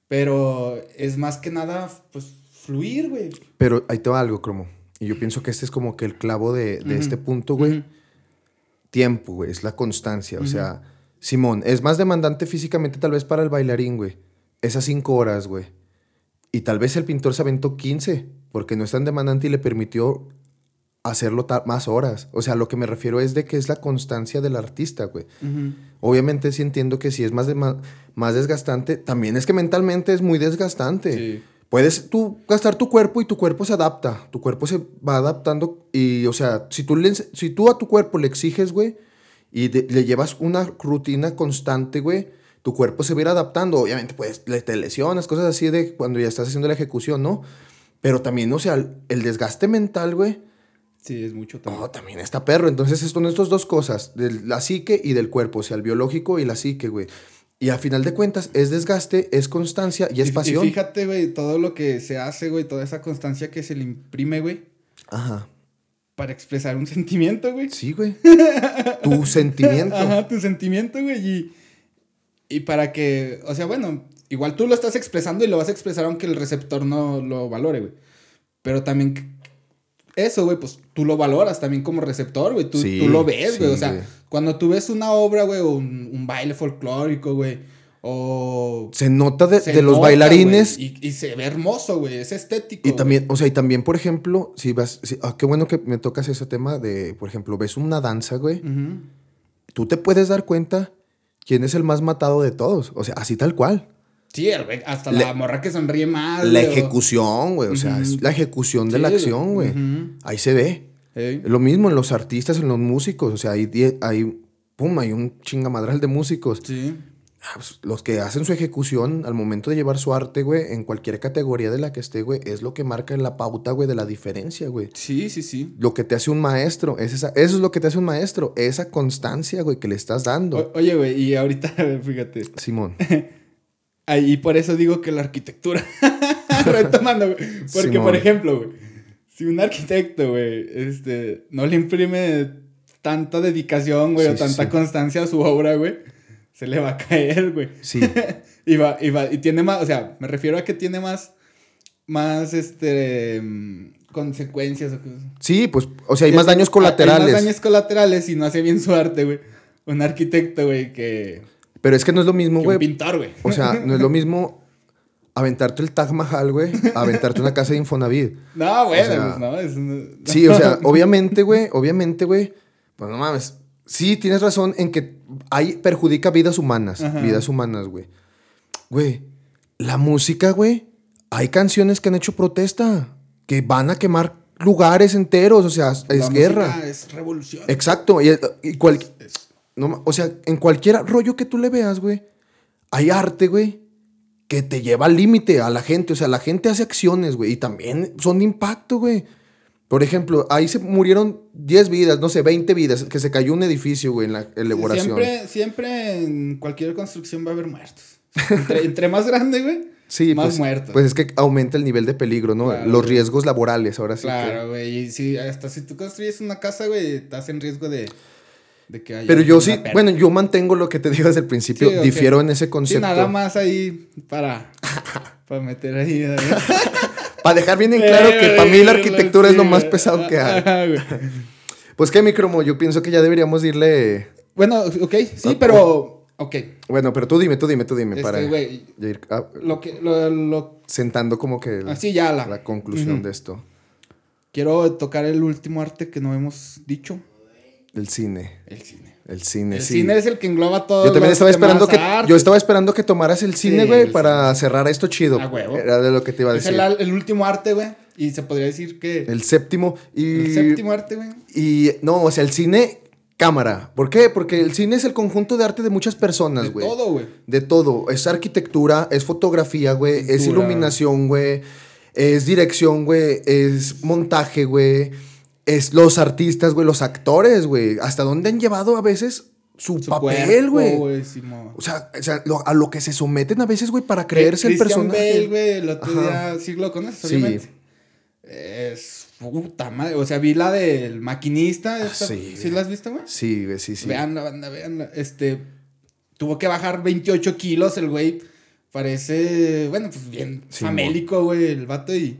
Pero es más que nada, pues, fluir, güey. Pero ahí te va algo, Cromo. Y yo pienso que este es como que el clavo de, de este punto, güey. Tiempo, güey. Es la constancia. O sea, Simón, es más demandante físicamente tal vez para el bailarín, güey. Esas cinco horas, güey. Y tal vez el pintor se aventó 15, porque no es tan demandante y le permitió hacerlo más horas. O sea, lo que me refiero es de que es la constancia del artista, güey. Obviamente sí entiendo que si es más, dema- más desgastante, también es que mentalmente es muy desgastante. Sí. Puedes tú gastar tu cuerpo y tu cuerpo se adapta. Tu cuerpo se va adaptando y, o sea, si tú, le si tú a tu cuerpo le exiges, güey, y de- le llevas una rutina constante, güey, tu cuerpo se va a ir adaptando. Obviamente, pues, le- te lesionas, cosas así de cuando ya estás haciendo la ejecución, ¿no? Pero también, o sea, el, el desgaste mental, güey, Sí, es mucho también. no, también está perro. Entonces, son estas dos cosas, de la psique y del cuerpo, o sea, el biológico y la psique, güey. Y a final de cuentas, es desgaste, es constancia y es Y- pasión. Y fíjate, güey, todo lo que se hace, güey, toda esa constancia que se le imprime, güey, Ajá. para expresar un sentimiento, güey. Sí, güey. tu sentimiento. Ajá, tu sentimiento, güey. Y, y para que, o sea, bueno, igual tú lo estás expresando y lo vas a expresar aunque el receptor no lo valore, güey. Pero también eso, güey, pues tú lo valoras también como receptor, güey. Tú, Sí, tú lo ves, güey. sí, o sea, cuando tú ves una obra, güey, o un, un baile folclórico, güey, o... Se nota de, se de los bailarines. y, y se ve hermoso, güey. Es estético. Y también, o sea, y también, por ejemplo, si vas, si- ah, qué bueno que me tocas ese tema de, por ejemplo, ves una danza, güey, tú te puedes dar cuenta quién es el más matado de todos, o sea, así tal cual. Sí, hasta la morra que sonríe más. La o- ejecución, güey, o sea, es la ejecución de la acción, güey. Ahí se ve. Lo mismo en los artistas, en los músicos, o sea, hay, hay, pum, hay un chingamadral de músicos. Sí. Ah, pues, los que hacen su ejecución al momento de llevar su arte, güey, en cualquier categoría de la que esté, güey, es lo que marca la pauta, güey, de la diferencia, güey. Sí, sí, sí. Lo que te hace un maestro, es esa, eso es lo que te hace un maestro, esa constancia, güey, que le estás dando. O- oye, güey, y ahorita, fíjate. Simón. Ahí por eso digo que la arquitectura. Retomando, güey. Porque, por ejemplo, güey, si un arquitecto, güey, este, no le imprime tanta dedicación, güey, Sí, o tanta sí. constancia a su obra, güey, se le va a caer, güey. Sí. y, va, y, va, y tiene más, o sea, me refiero a que tiene más, más, este, mm, consecuencias. o cosas. Sí, pues, o sea, hay más daños colaterales. Hay más daños colaterales y no hace bien su arte, güey. Un arquitecto, güey, que, Pero es que no es lo mismo, güey. pintor, güey. O sea, no es lo mismo aventarte el Taj Mahal, güey, aventarte una casa de Infonavit. No, O sea, pues no, es un- Sí, o sea, obviamente, güey, obviamente, güey, pues no mames. Sí, tienes razón en que ahí perjudica vidas humanas, Ajá. vidas humanas, güey. Güey, la música, güey, hay canciones que han hecho protesta, que van a quemar lugares enteros, o sea, es La guerra. Es revolución. Exacto, y, y cual- Es- no o sea, en cualquier rollo que tú le veas, güey, hay arte, güey, que te lleva al límite a la gente. O sea, la gente hace acciones, güey, y también son de impacto, güey. Por ejemplo, ahí se murieron 10 vidas, no sé, 20 vidas, que se cayó un edificio, güey, en la elaboración. Siempre, siempre en cualquier construcción va a haber muertos. Entre, entre más grande, güey, sí, más pues, muertos. pues es que aumenta el nivel de peligro, ¿no? Claro, Los güey. riesgos laborales, ahora sí. que- claro, güey. Y si, hasta si tú construyes una casa, güey, estás en riesgo de, de que haya. Pero yo sí, pérdida. bueno, yo mantengo lo que te dije desde el principio, Sí, difiero en ese Sí, concepto. nada más ahí para, para meter ahí. Para dejar bien en claro que para mí la arquitectura es lo más pesado que hay. Pues que, Micromo, yo pienso que ya deberíamos irle... Bueno, ok, sí, Ah, pero Ok. Bueno, pero tú dime, tú dime, tú dime. Este, para ir ah, Lo que, lo, lo- sentando como que el- así ya la. la conclusión de esto. Quiero tocar el último arte que no hemos dicho. El cine. El cine. El cine, El sí. cine es el que engloba todo. Yo también estaba esperando que arte. yo estaba esperando que tomaras el cine, güey, el para cerrar esto chido. A huevo. Era de lo que te iba a Es decir. el, el último arte, güey. Y se podría decir que. El, El séptimo y séptimo arte, güey. y no, o sea, el cine cámara. ¿Por qué? Porque el cine es el conjunto de arte de muchas personas, De güey. todo, güey. De todo. Es arquitectura, es fotografía, güey. Es iluminación, güey. Es dirección, güey. Es montaje, güey. Es los artistas, güey. Los actores, güey. Hasta dónde han llevado a veces su, Su papel, güey. O sea, o sea, lo- a lo que se someten a veces, güey, para creerse el Christian personaje. Bale, güey, el otro Ajá. día, sí lo conoces, Sí. obviamente. Es puta madre. O sea, vi la del maquinista. esta- Ah, sí, ¿Sí la has visto, güey? Sí, güey, sí, sí. Veanla, banda, veanla. Este. Tuvo que bajar 28 kilos el güey. Parece, bueno, pues bien Sí, famélico, güey, el vato. Y,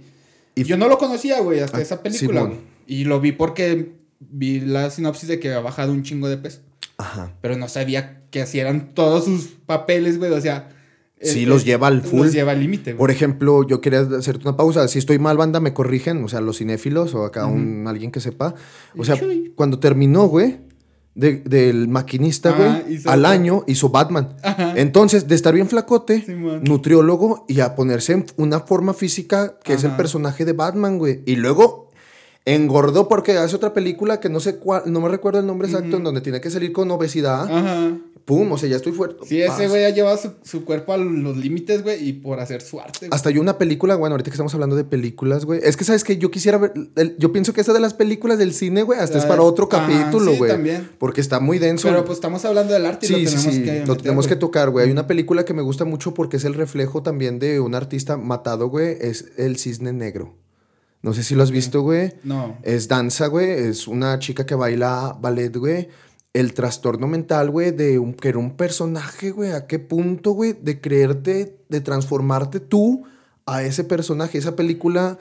Y- yo no lo conocía, güey, hasta Ah, esa película, güey. Y lo vi porque vi la sinopsis de que había bajado un chingo de peso. Ajá. Pero no sabía que así eran todos sus papeles, güey. O sea. Sí, el- los lleva al full. Los lleva al límite, güey. Por ejemplo, yo quería hacerte una pausa. Si estoy mal, banda, me corrigen. O sea, los cinéfilos o acá un, alguien que sepa. O sea, Chuy. cuando terminó, güey, de- del maquinista, Ajá, güey, al año hizo Batman. Ajá. Entonces, de estar bien flacote, nutriólogo y a ponerse en una forma física que es el personaje de Batman, güey. Y luego engordó porque hace otra película que no sé cuál, no me recuerdo el nombre exacto, en donde tiene que salir con obesidad. Ajá. Pum, o sea, ya estoy fuerte. Sí, ese güey ha llevado su, su cuerpo a los límites, güey, y por hacer su arte. güey. Hasta hay una película, bueno, ahorita que estamos hablando de películas, güey. Es que, ¿sabes que Yo quisiera ver. el- yo pienso que esa de las películas del cine, güey, hasta es para otro ajá, capítulo, sí, güey. también. Porque está muy denso. Pero pues estamos hablando del arte y sí, lo sí, tenemos sí. que. lo meter, tenemos que tocar, güey. Hay una película que me gusta mucho porque es el reflejo también de un artista matado, güey. Es El Cisne Negro. No sé si lo has visto, güey. No. Es danza, güey. Es una chica que baila ballet, güey. El trastorno mental, güey, de un, que era un personaje, güey. ¿A qué punto, güey? De creerte, de transformarte tú a ese personaje. Esa película,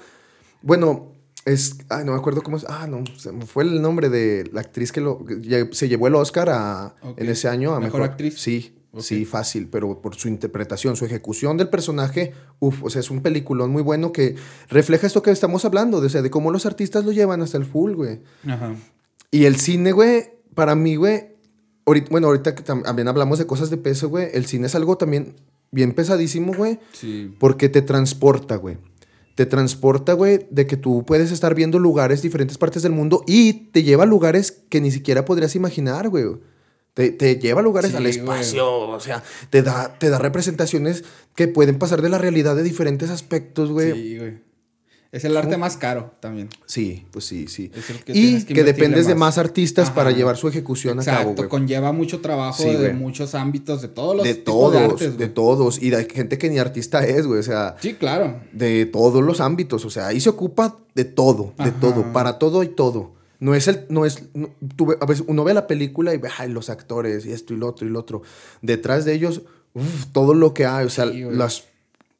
bueno, es... Ay, no me acuerdo cómo es. Ah, no, se me fue el nombre de la actriz que lo, que se llevó el Oscar a, en ese año a ¿Mejor mejor, actriz? Sí, Sí, fácil, pero por su interpretación, su ejecución del personaje, uff, o sea, es un peliculón muy bueno que refleja esto que estamos hablando, de, o sea, de cómo los artistas lo llevan hasta el full, güey. Ajá. Y el cine, güey, para mí, güey, ahorita, bueno, ahorita que tam- también hablamos de cosas de peso, güey, el cine es algo también bien pesadísimo, güey, Sí. porque te transporta, güey. Te transporta, güey, de que tú puedes estar viendo lugares, diferentes partes del mundo y te lleva a lugares que ni siquiera podrías imaginar, güey. Te, te lleva a lugares Sí, al güey. espacio, o sea, te da, te da representaciones que pueden pasar de la realidad de diferentes aspectos, güey. Sí, Sí, güey. Es el arte más caro también. pues sí, sí. Que y que, que dependes de más. artistas Ajá. para llevar su ejecución a cabo, Exacto, conlleva mucho trabajo Sí, de güey. muchos ámbitos, de todos los De tipos todos, de de, artes, güey. todos. Y de gente que ni artista es, güey. O sea, Sí, claro. de todos los ámbitos. O sea, ahí se ocupa de todo, de todo. Para todo y todo. No es el, no es, no- tú ve- a veces uno ve la película y ve, ay, los actores y esto y lo otro y lo otro. Detrás de ellos, uf, todo lo que hay. O sea, Sí, las,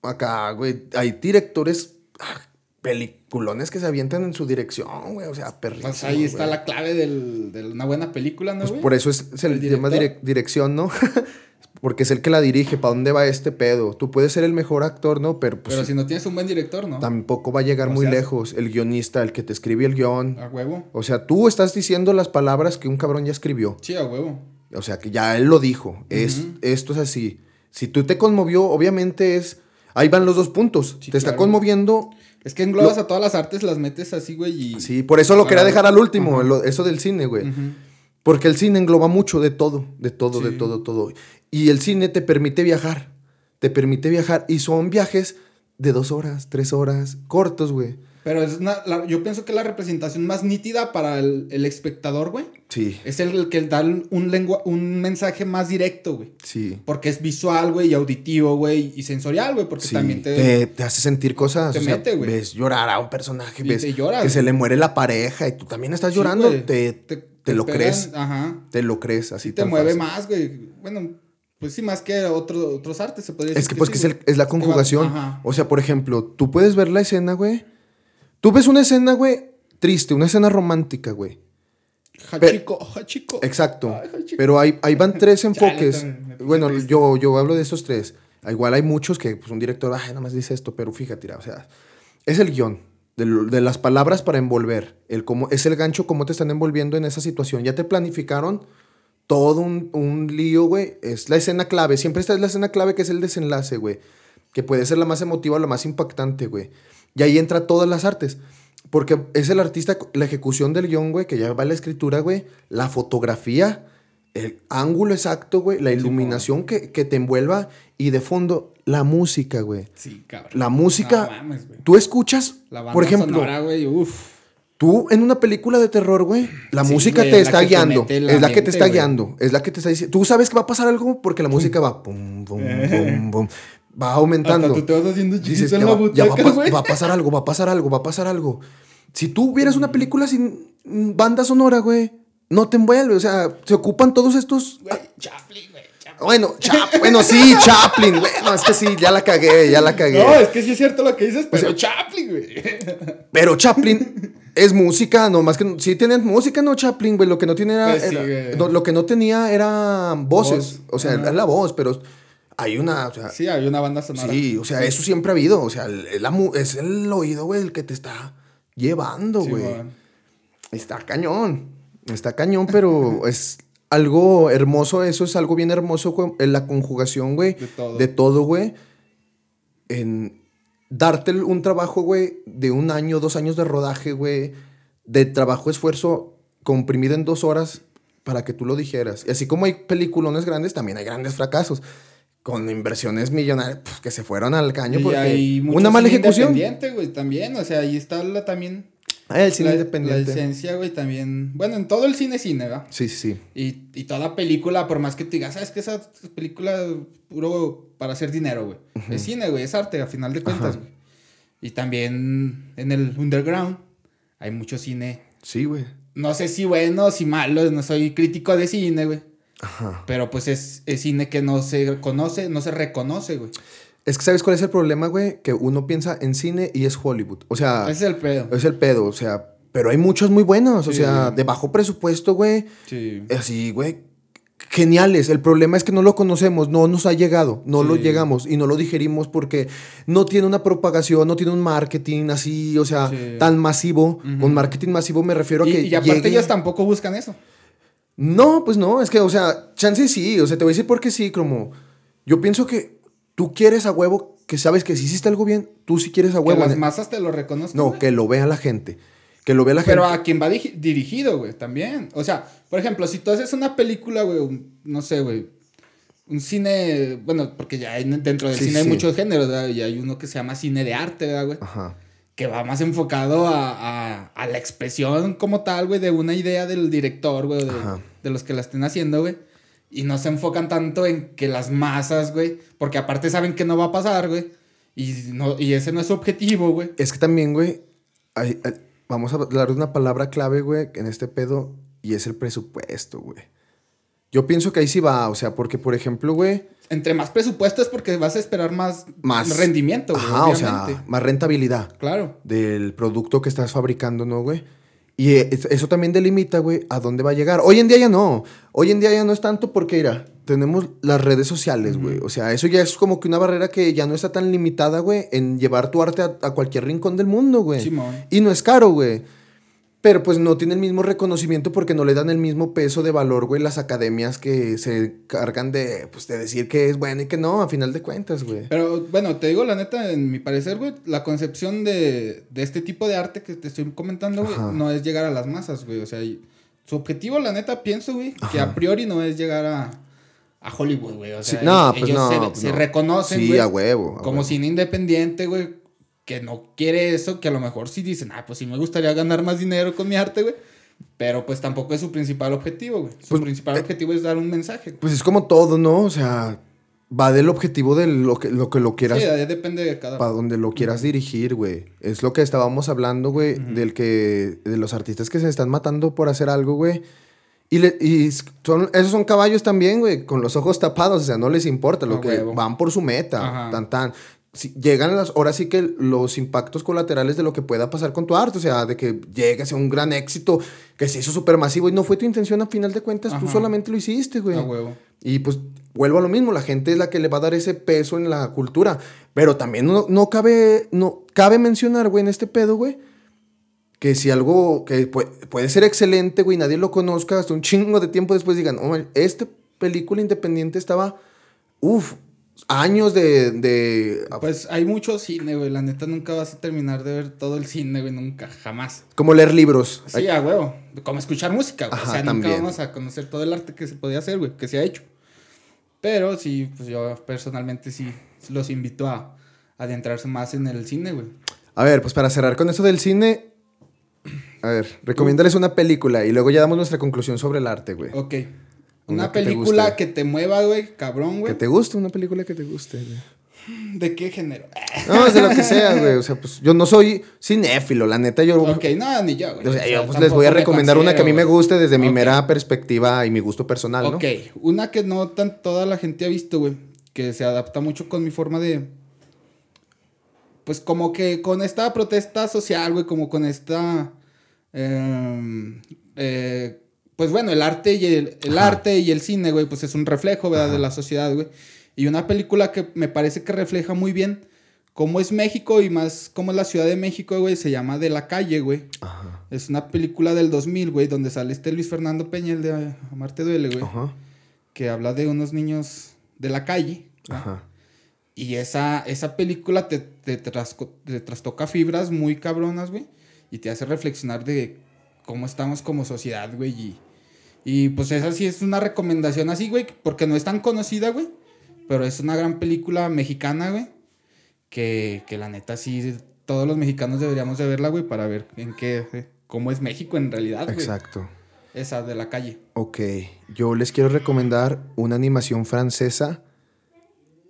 acá, güey, hay directores, ah, peliculones que se avientan en su dirección, güey. O sea, perrísimo, Pues ahí está güey. la clave del- de una buena película, ¿no, Pues güey? por eso es, se ¿El llama director? direc- dirección, ¿no? Porque es el que la dirige, ¿para dónde va este pedo? Tú puedes ser el mejor actor, ¿no? Pero pues Pero si no tienes un buen director, ¿no? tampoco va a llegar muy lejos. El guionista, el que te escribe el guion. A huevo. O sea, tú estás diciendo las palabras que un cabrón ya escribió. Sí, a huevo. O sea, que ya él lo dijo. es, esto es así. Si tú te conmovió, obviamente es... Ahí van los dos puntos. Sí, te está conmoviendo. Es que englobas a todas las artes, las metes así, güey, y... Sí, por eso lo quería dejar al último, lo- eso del cine, güey. Porque el cine engloba mucho de todo, de todo, de todo, todo. Y el cine te permite viajar. Te permite viajar. Y son viajes de dos horas, tres horas, cortos, güey. Pero es una, la- yo pienso que la representación más nítida para el, el espectador, güey, Sí, es el que da un, lengua, un mensaje más directo, güey. sí. Porque es visual, güey, y auditivo, güey, y sensorial, güey, porque Sí, también te... te, te hace sentir cosas. te o sea, mete, güey. ves llorar a un personaje, Y ves te lloras, que se le muere la pareja y tú también estás llorando. te, te, lo pegan, crees. Ajá. Te lo crees así. Sí te mueve fácil. más, güey. Bueno, pues sí, más que otro, otros artes, se podría decir. Es que pues que es, el- es la conjugación. Ajá. O sea, por ejemplo, tú puedes ver la escena, güey. Tú ves una escena, güey, triste, una escena romántica, güey. Hachiko, Hachiko. Exacto. Ay, Hachiko. Pero ahí, ahí van tres enfoques. bueno, triste. yo, yo hablo de estos tres. Igual hay muchos que pues, un director, ay, nada más dice esto, pero fíjate, o sea, es el guion. De, de las palabras para envolver. El cómo, es el gancho, cómo te están envolviendo en esa situación. Ya te planificaron todo un, un lío, güey. Es la escena clave. Siempre esta es la escena clave que es el desenlace, güey. Que puede ser la más emotiva la más impactante, güey. Y ahí entra todas las artes. Porque es el artista, la ejecución del guion, güey, que ya va la escritura, güey. La fotografía, el ángulo exacto, güey. La iluminación que, que te envuelva. Y de fondo, la música, güey. Sí, cabrón. La música. No mames, güey. Tú escuchas, La banda por ejemplo, sonora, güey, uf. Tú en una película de terror, güey, la Sí, música güey, te está te guiando. es la que te está güey. guiando. Es la que te está diciendo. Tú sabes que va a pasar algo porque la música va pum, pum, pum, pum. Va aumentando. Hasta tú te vas haciendo Dices, en ya la va, ya va butaca, güey. va a pasar algo, va a pasar algo, va a pasar algo. Si tú vieras una película sin mm, banda sonora, güey, no te envuelve. O sea, se ocupan todos estos. Güey. Chaplin. Bueno, Chap- bueno, sí, Chaplin. Bueno, es que sí, ya la cagué, ya la cagué. No, es que sí es cierto lo que dices, pero Chaplin, güey. Pero Chaplin es música, nomás que sí tienen música, no Chaplin, güey. Lo que no tiene era, Pues sí, era- güey. no, lo que no tenía era voces, Voz. o sea, era la voz, pero hay una, o sea, sí, Sí, había una banda sonora. o sea, eso siempre ha habido, o sea, el- mu- es el oído, güey, el que te está llevando, Sí, güey. güey. está cañón, está cañón, pero es algo hermoso, eso es algo bien hermoso, güey, en la conjugación, güey, De todo. de todo, güey, en darte un trabajo, güey, de un año, dos años de rodaje, güey, de trabajo, esfuerzo comprimido en dos horas para que tú lo dijeras. Y así como hay peliculones grandes, también hay grandes fracasos. Con inversiones millonarias pues, que se fueron al caño Y porque hay una mala ejecución. independiente, güey, también. O sea, ahí está la, también. Ah, el cine la, independiente. La esencia, güey, también. Bueno, en todo el cine, cine, ¿verdad? Sí, sí, sí. Y, y toda película, por más que te digas, sabes que esa película puro para hacer dinero, güey. Es cine, güey, es arte, a final de cuentas, güey. Y también en el underground hay mucho cine. Sí, güey. No sé si bueno, si malo, no soy crítico de cine, güey. Ajá. Pero pues es, es cine que no se conoce, no se reconoce, güey. Es que ¿sabes cuál es el problema, güey? Que uno piensa en cine y es Hollywood. O sea, es el pedo. es el pedo. O sea, pero hay muchos muy buenos. O sea, de bajo presupuesto, güey. Sí. Así, güey. Geniales. El problema es que no lo conocemos, no nos ha llegado, no lo llegamos y no lo digerimos porque no tiene una propagación, no tiene un marketing así, o sea, Sí. tan masivo. Ujú. Con marketing masivo me refiero a que. y aparte llegue- ellos tampoco buscan eso. No, pues no, es que, o sea, chance sí, o sea, te voy a decir porque sí, como. Yo pienso que tú quieres a huevo, que sabes que si hiciste algo bien, tú sí quieres a Que huevo. las ne- masas te lo reconozcan. no, güey. que lo vea la gente. Que lo vea la Pero gente. a quien va dirigido, güey, también. O sea, por ejemplo, si tú haces una película, güey, un- no sé, güey. Un cine, bueno, porque ya hay- dentro del Sí, cine hay muchos géneros, ¿verdad? Y hay uno que se llama cine de arte, ¿verdad, güey? Ajá. Que va más enfocado a, a- a la expresión como tal, güey, de una idea del director, güey, de, de los que la estén haciendo, güey. Y no se enfocan tanto en que las masas, güey, porque aparte saben que no va a pasar, güey. Y, no, y ese no es su objetivo, güey. Es que también, güey, hay- hay- vamos a hablar de una palabra clave, güey, en este pedo, y es el presupuesto, güey. Yo pienso que ahí sí va, o sea, porque, por ejemplo, güey, Entre más presupuesto es porque vas a esperar más, más rendimiento, güey, Ajá, o sea, más rentabilidad Claro. del producto que estás fabricando, ¿no, güey? Y eh, es- eso también delimita, güey, a dónde va a llegar. Hoy en día ya no. Hoy en día ya no es tanto porque, mira, tenemos las redes sociales, güey. O sea, eso ya es como que una barrera que ya no está tan limitada, güey, en llevar tu arte a, a cualquier rincón del mundo, güey. Y no es caro, güey. Pero pues no tiene el mismo reconocimiento porque no le dan el mismo peso de valor, güey, las academias que se cargan de, pues, de decir que es bueno y que no, a final de cuentas, güey. Pero bueno, te digo la neta, en mi parecer, güey, la concepción de, de este tipo de arte que te estoy comentando, güey, no es llegar a las masas, güey. O sea, su objetivo, la neta, pienso, güey, que Ajá. a priori no es llegar a, a Hollywood, güey. O sea, Sí, no, ellos pues no, se, pues se reconocen, Sí, güey, a huevo. a como huevo. cine independiente, güey, que no quiere eso, que a lo mejor sí dicen, ah, pues sí me gustaría ganar más dinero con mi arte, güey. Pero pues tampoco es su principal objetivo, güey. Su Pues, principal eh, objetivo es dar un mensaje. güey. Pues es como todo, ¿no? O sea, va del objetivo de lo que lo, que lo quieras, Sí, ya depende de cada para donde lo quieras dirigir, güey. Es lo que estábamos hablando, güey, del que, de los artistas que se están matando por hacer algo, güey. Y, le- y son, esos son caballos también, güey, con los ojos tapados, o sea, no les importa, lo que van por su meta, Ajá. tan tan. Si llegan las, ahora sí que los impactos colaterales de lo que pueda pasar con tu arte, o sea, de que llegue a un gran éxito, que se hizo súper masivo y no fue tu intención a final de cuentas, tú solamente lo hiciste, güey. A huevo. Y pues vuelvo a lo mismo, la gente es la que le va a dar ese peso en la cultura, pero también no, no cabe, no cabe mencionar, güey, en este pedo, güey, que si algo que puede, puede ser excelente, güey, nadie lo conozca, hasta un chingo de tiempo después digan, oh, esta película independiente estaba, uff, años de, de Pues hay mucho cine, güey. La neta nunca vas a terminar de ver todo el cine, güey. Nunca, jamás. como leer libros. Sí, a huevo. Como escuchar música, güey. Ajá, o sea, también. nunca vamos a conocer todo el arte que se podía hacer, güey. Que se ha hecho. Pero sí, pues yo personalmente sí los invito a adentrarse más en el cine, güey. A ver, pues para cerrar con eso del cine, a ver, recomiéndales una película y luego ya damos nuestra conclusión sobre el arte, güey. Ok. Una que película que te mueva, güey, cabrón, Que güey. te guste, una película que te guste, güey. ¿De qué género? No, es de lo que sea, güey. O sea, pues yo no soy cinéfilo, la neta, yo. Ok, no, ni yo, güey. O sea, yo pues, les voy a recomendar una que a mí me guste desde mi mera perspectiva y mi gusto personal, ¿no? Ok, una que no tan toda la gente ha visto, güey, que se adapta mucho con mi forma de... Pues como que con esta protesta social, güey, como con esta... em, eh, pues bueno, el arte y el, el arte y el cine, güey, pues es un reflejo, ¿verdad? De la sociedad, güey. Y una película que me parece que refleja muy bien cómo es México y más cómo es la Ciudad de México, güey, se llama De la Calle, güey. Ajá. Es una película del 2000, güey, donde sale este Luis Fernando Peña, el de Amarte Duele, güey Ajá. que habla de unos niños de la calle. Ajá. Y esa, esa película te, te, trasco- te trastoca fibras muy cabronas, güey. Y te hace reflexionar de cómo estamos como sociedad, güey. Y, y pues esa sí es una recomendación así, güey, porque no es tan conocida, güey. Pero es una gran película mexicana, güey. Que, que la neta sí, todos los mexicanos deberíamos de verla, güey, para ver en qué, eh, cómo es México en realidad, güey. Exacto. Esa de la calle. Ok, yo les quiero recomendar una animación francesa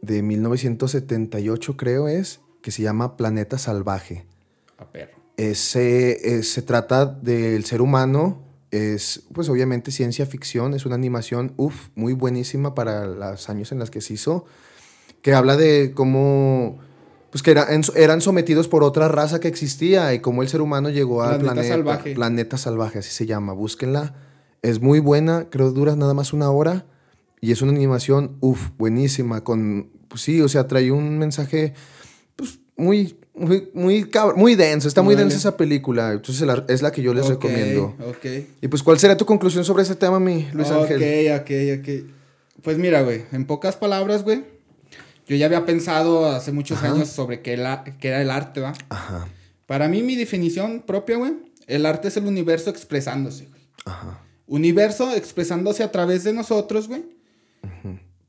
de 1978, creo es, que se llama Planeta Salvaje. A perro. Ese, eh, se trata del ser humano, es pues obviamente ciencia ficción, es una animación, uff, muy buenísima para los años en los que se hizo, que habla de cómo, pues que era- eran sometidos por otra raza que existía y cómo el ser humano llegó al Planeta planeta Salvaje. Planeta Salvaje, así se llama, búsquenla, es muy buena, creo que dura nada más una hora y es una animación, uff, buenísima, con, pues sí, o sea, trae un mensaje, pues muy, muy, muy, muy denso, está muy Órale. densa esa película, entonces es la que yo les recomiendo. Ok. Y pues, ¿cuál será tu conclusión sobre ese tema, mi Luis Ángel? Ok, ok, ok. Pues mira, güey, en pocas palabras, güey, yo ya había pensado hace muchos Ajá. años sobre qué, la- qué era el arte, ¿va? Ajá, Para mí, mi definición propia, güey, el arte es el universo expresándose, güey. ajá, Universo expresándose a través de nosotros, güey.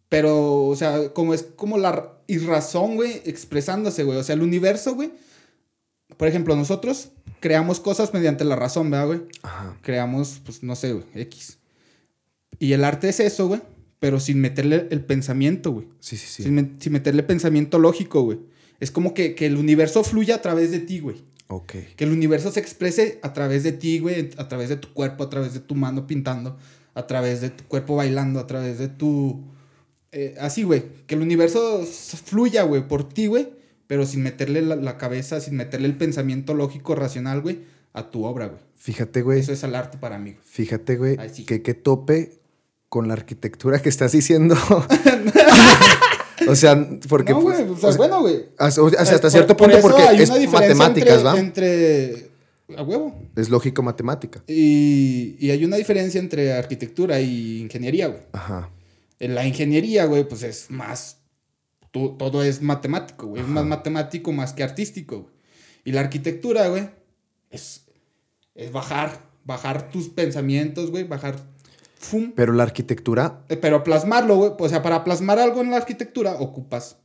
Pero, o sea, como es como la razón, güey, expresándose, güey. O sea, el universo, güey. Por ejemplo, nosotros creamos cosas mediante la razón, ¿verdad, güey? ajá. creamos, pues no sé, güey, X. Y el arte es eso, güey, pero sin meterle el pensamiento, güey. Sí, sí, sí. Sin meterle pensamiento lógico, güey. Es como que, que el universo fluya a través de ti, güey. Ok, Que el universo se exprese a través de ti, güey, a través de tu cuerpo, a través de tu mano pintando, a través de tu cuerpo bailando, a través de tu... eh, así, güey. Que el universo fluya, güey, por ti, güey, pero sin meterle la, la cabeza, sin meterle el pensamiento lógico, racional, güey, a tu obra, güey. fíjate, güey, Eso es el arte para mí, güey. fíjate, güey, sí. que qué tope con la arquitectura que estás diciendo. o sea, porque... no, pues, güey, o sea, o sea, bueno, güey. hasta, o sea, hasta por- cierto por punto eso porque hay es matemáticas, entre, ¿va? Entre... A huevo. Es lógico-matemática. Y, y hay una diferencia entre arquitectura y ingeniería, güey. Ajá, En la ingeniería, güey, pues es más... todo es matemático, güey. Es más matemático más que artístico, güey. Y la arquitectura, güey, es, es bajar, bajar tus pensamientos, güey, bajar... Fum, pero la arquitectura, Eh, Pero plasmarlo, güey. O sea, para plasmar algo en la arquitectura ocupas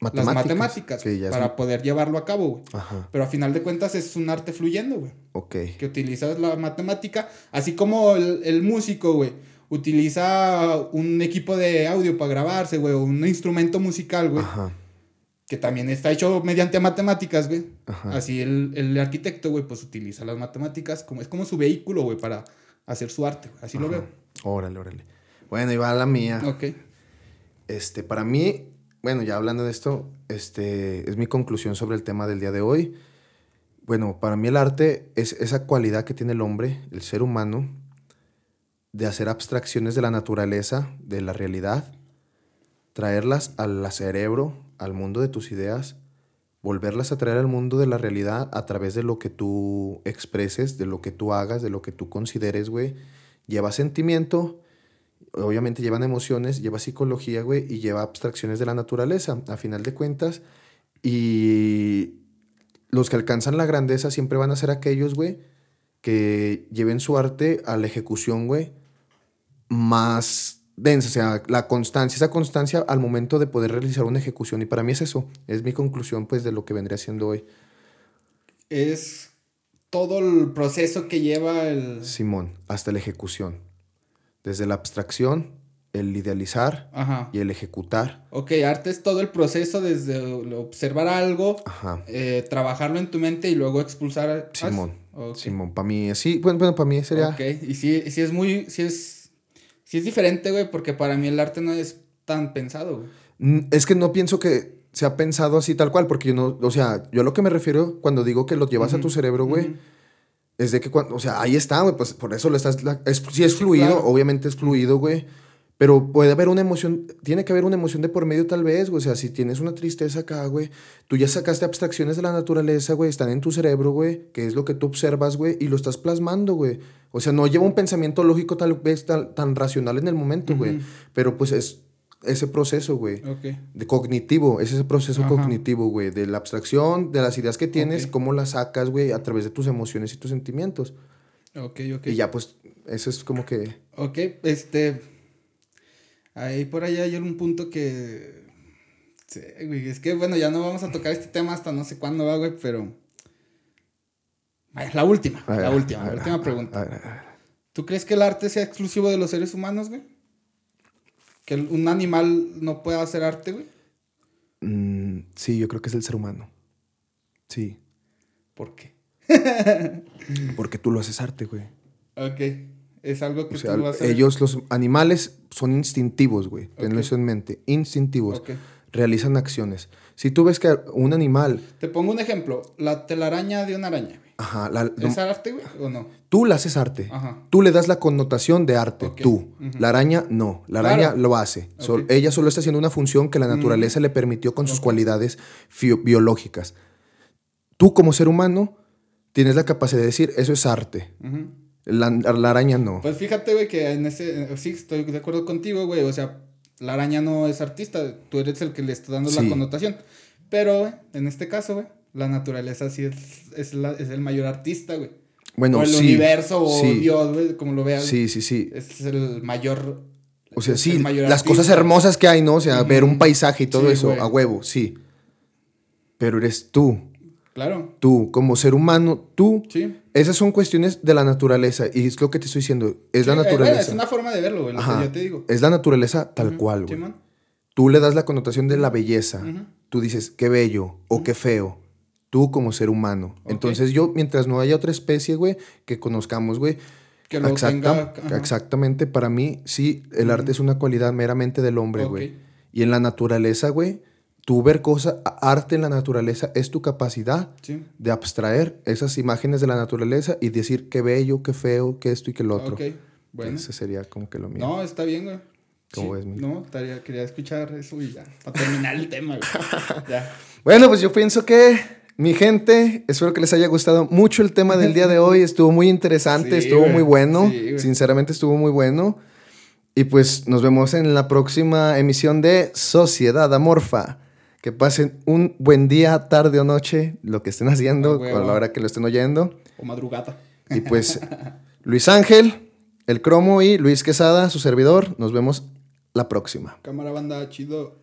matemáticas. las matemáticas que ya es- para poder llevarlo a cabo, güey. Ajá, Pero a final de cuentas es un arte fluyendo, güey. ok. Que utilizas la matemática, así como el, el músico, güey. Utiliza un equipo de audio para grabarse, güey, o un instrumento musical, güey. Ajá, Que también está hecho mediante matemáticas, güey. Ajá. Así el, el arquitecto, güey, pues utiliza las matemáticas como es como su vehículo, güey, para hacer su arte. güey. Así lo veo. Órale, órale. Bueno, y va la mía. Ok. Este, para mí, bueno, ya hablando de esto, este, es mi conclusión sobre el tema del día de hoy. Bueno, para mí el arte es esa cualidad que tiene el hombre, el ser humano, de hacer abstracciones de la naturaleza, de la realidad, traerlas al cerebro, al mundo de tus ideas, volverlas a traer al mundo de la realidad a través de lo que tú expreses, de lo que tú hagas, de lo que tú consideres, güey. Lleva sentimiento, obviamente llevan emociones, lleva psicología, güey, y lleva abstracciones de la naturaleza, a final de cuentas. Y los que alcanzan la grandeza siempre van a ser aquellos, güey, que lleven su arte a la ejecución, güey, más densa, o sea, la constancia, esa constancia al momento de poder realizar una ejecución. Y para mí es eso, es mi conclusión, pues, de lo que vendría siendo hoy. Es todo el proceso que lleva el... Simón, hasta la ejecución. Desde la abstracción, el idealizar y el ejecutar. Ok, arte es todo el proceso desde observar algo, eh, trabajarlo en tu mente y luego expulsar. Simón. Simón, para mí, sí, bueno, bueno para mí sería... Ok, y sí, es muy, sí es, sí es diferente, güey, porque para mí el arte no es tan pensado, güey. Mm, es que no pienso que sea pensado así tal cual, porque yo no, o sea, yo lo que me refiero cuando digo que lo llevas a tu cerebro, güey, es de que cuando, o sea, ahí está, güey, pues por eso lo estás, es, sí es fluido, obviamente es fluido, güey pero puede haber una emoción, tiene que haber una emoción de por medio tal vez, güey. O sea, si tienes una tristeza acá, güey, tú ya sacaste abstracciones de la naturaleza, güey, están en tu cerebro, güey, que es lo que tú observas, güey, y lo estás plasmando, güey. O sea, no lleva un pensamiento lógico tal vez tan, tan racional en el momento, güey. Pero pues es ese proceso, güey. De cognitivo, es ese proceso cognitivo, güey. De la abstracción, de las ideas que tienes, cómo las sacas, güey, a través de tus emociones y tus sentimientos. Ok, ok. Y ya, pues, eso es como que... Ok, este Ahí por allá hay un punto que. Sí, güey. Es que bueno, ya no vamos a tocar este tema hasta no sé cuándo va, güey, pero. La última, la última, la última pregunta. ¿Tú crees que el arte sea exclusivo de los seres humanos, güey? ¿Que un animal no pueda hacer arte, güey? Mm, sí, yo creo que es el ser humano. Sí. ¿Por qué? Porque tú lo haces arte, güey. Ok. Es algo que tú vas a Ellos, los animales, son instintivos, güey. Tenlo eso en mente. Instintivos. Realizan acciones. Si tú ves que un animal. Te pongo un ejemplo. La telaraña de una araña, güey. Ajá. ¿Es arte, güey? ¿O no? Tú la haces arte. Ajá. Tú le das la connotación de arte. Tú. La araña, no. La araña lo hace. ella solo está haciendo una función que la naturaleza le permitió con sus cualidades biológicas. Tú, como ser humano, tienes la capacidad de decir, eso es arte. La, araña no. Pues fíjate, güey, que en ese. Sí, estoy de acuerdo contigo, güey. O sea, la araña no es artista. Tú eres el que le está dando la connotación. Pero, en este caso, güey, la naturaleza sí es, es, el mayor artista, güey. Bueno, o el universo o Dios, güey, como lo veas. Sí, sí, sí. Es el mayor. O sea, sí, las cosas hermosas que hay, ¿no? O sea, ver un paisaje y todo eso, a huevo, sí. Pero eres tú. Claro. Tú, como ser humano, tú. Sí. Esas son cuestiones de la naturaleza. Y es lo que te estoy diciendo. Es la eh, naturaleza. es una forma de verlo, güey. Lo que yo te digo. Es la naturaleza tal cual, güey. tú le das la connotación de la belleza. Tú dices, qué bello o qué feo. Tú como ser humano. Entonces yo, mientras no haya otra especie, güey, que conozcamos, güey. Que lo tenga, Exactamente. Para mí, sí, el arte es una cualidad meramente del hombre, güey. Y en la naturaleza, güey, tú ver cosas, arte en la naturaleza es tu capacidad de abstraer esas imágenes de la naturaleza y decir qué bello, qué feo, qué esto y qué lo otro. Ok, bueno. Ese sería como que lo mío. No, está bien, güey. ¿Cómo es, mi? No, estaría, quería escuchar eso y ya, para terminar el tema, güey. ya. Bueno, pues yo pienso que mi gente, espero que les haya gustado mucho el tema del día de hoy. Estuvo muy interesante, estuvo muy bueno. Sinceramente estuvo muy bueno. Y pues nos vemos en la próxima emisión de Sociedad Amorfa. Que pasen un buen día, tarde o noche, lo que estén haciendo, con la hora que lo estén oyendo. O madrugada. Y pues, Luis Ángel, el cromo y Luis Quesada, su servidor. Nos vemos la próxima. Cámara banda, chido.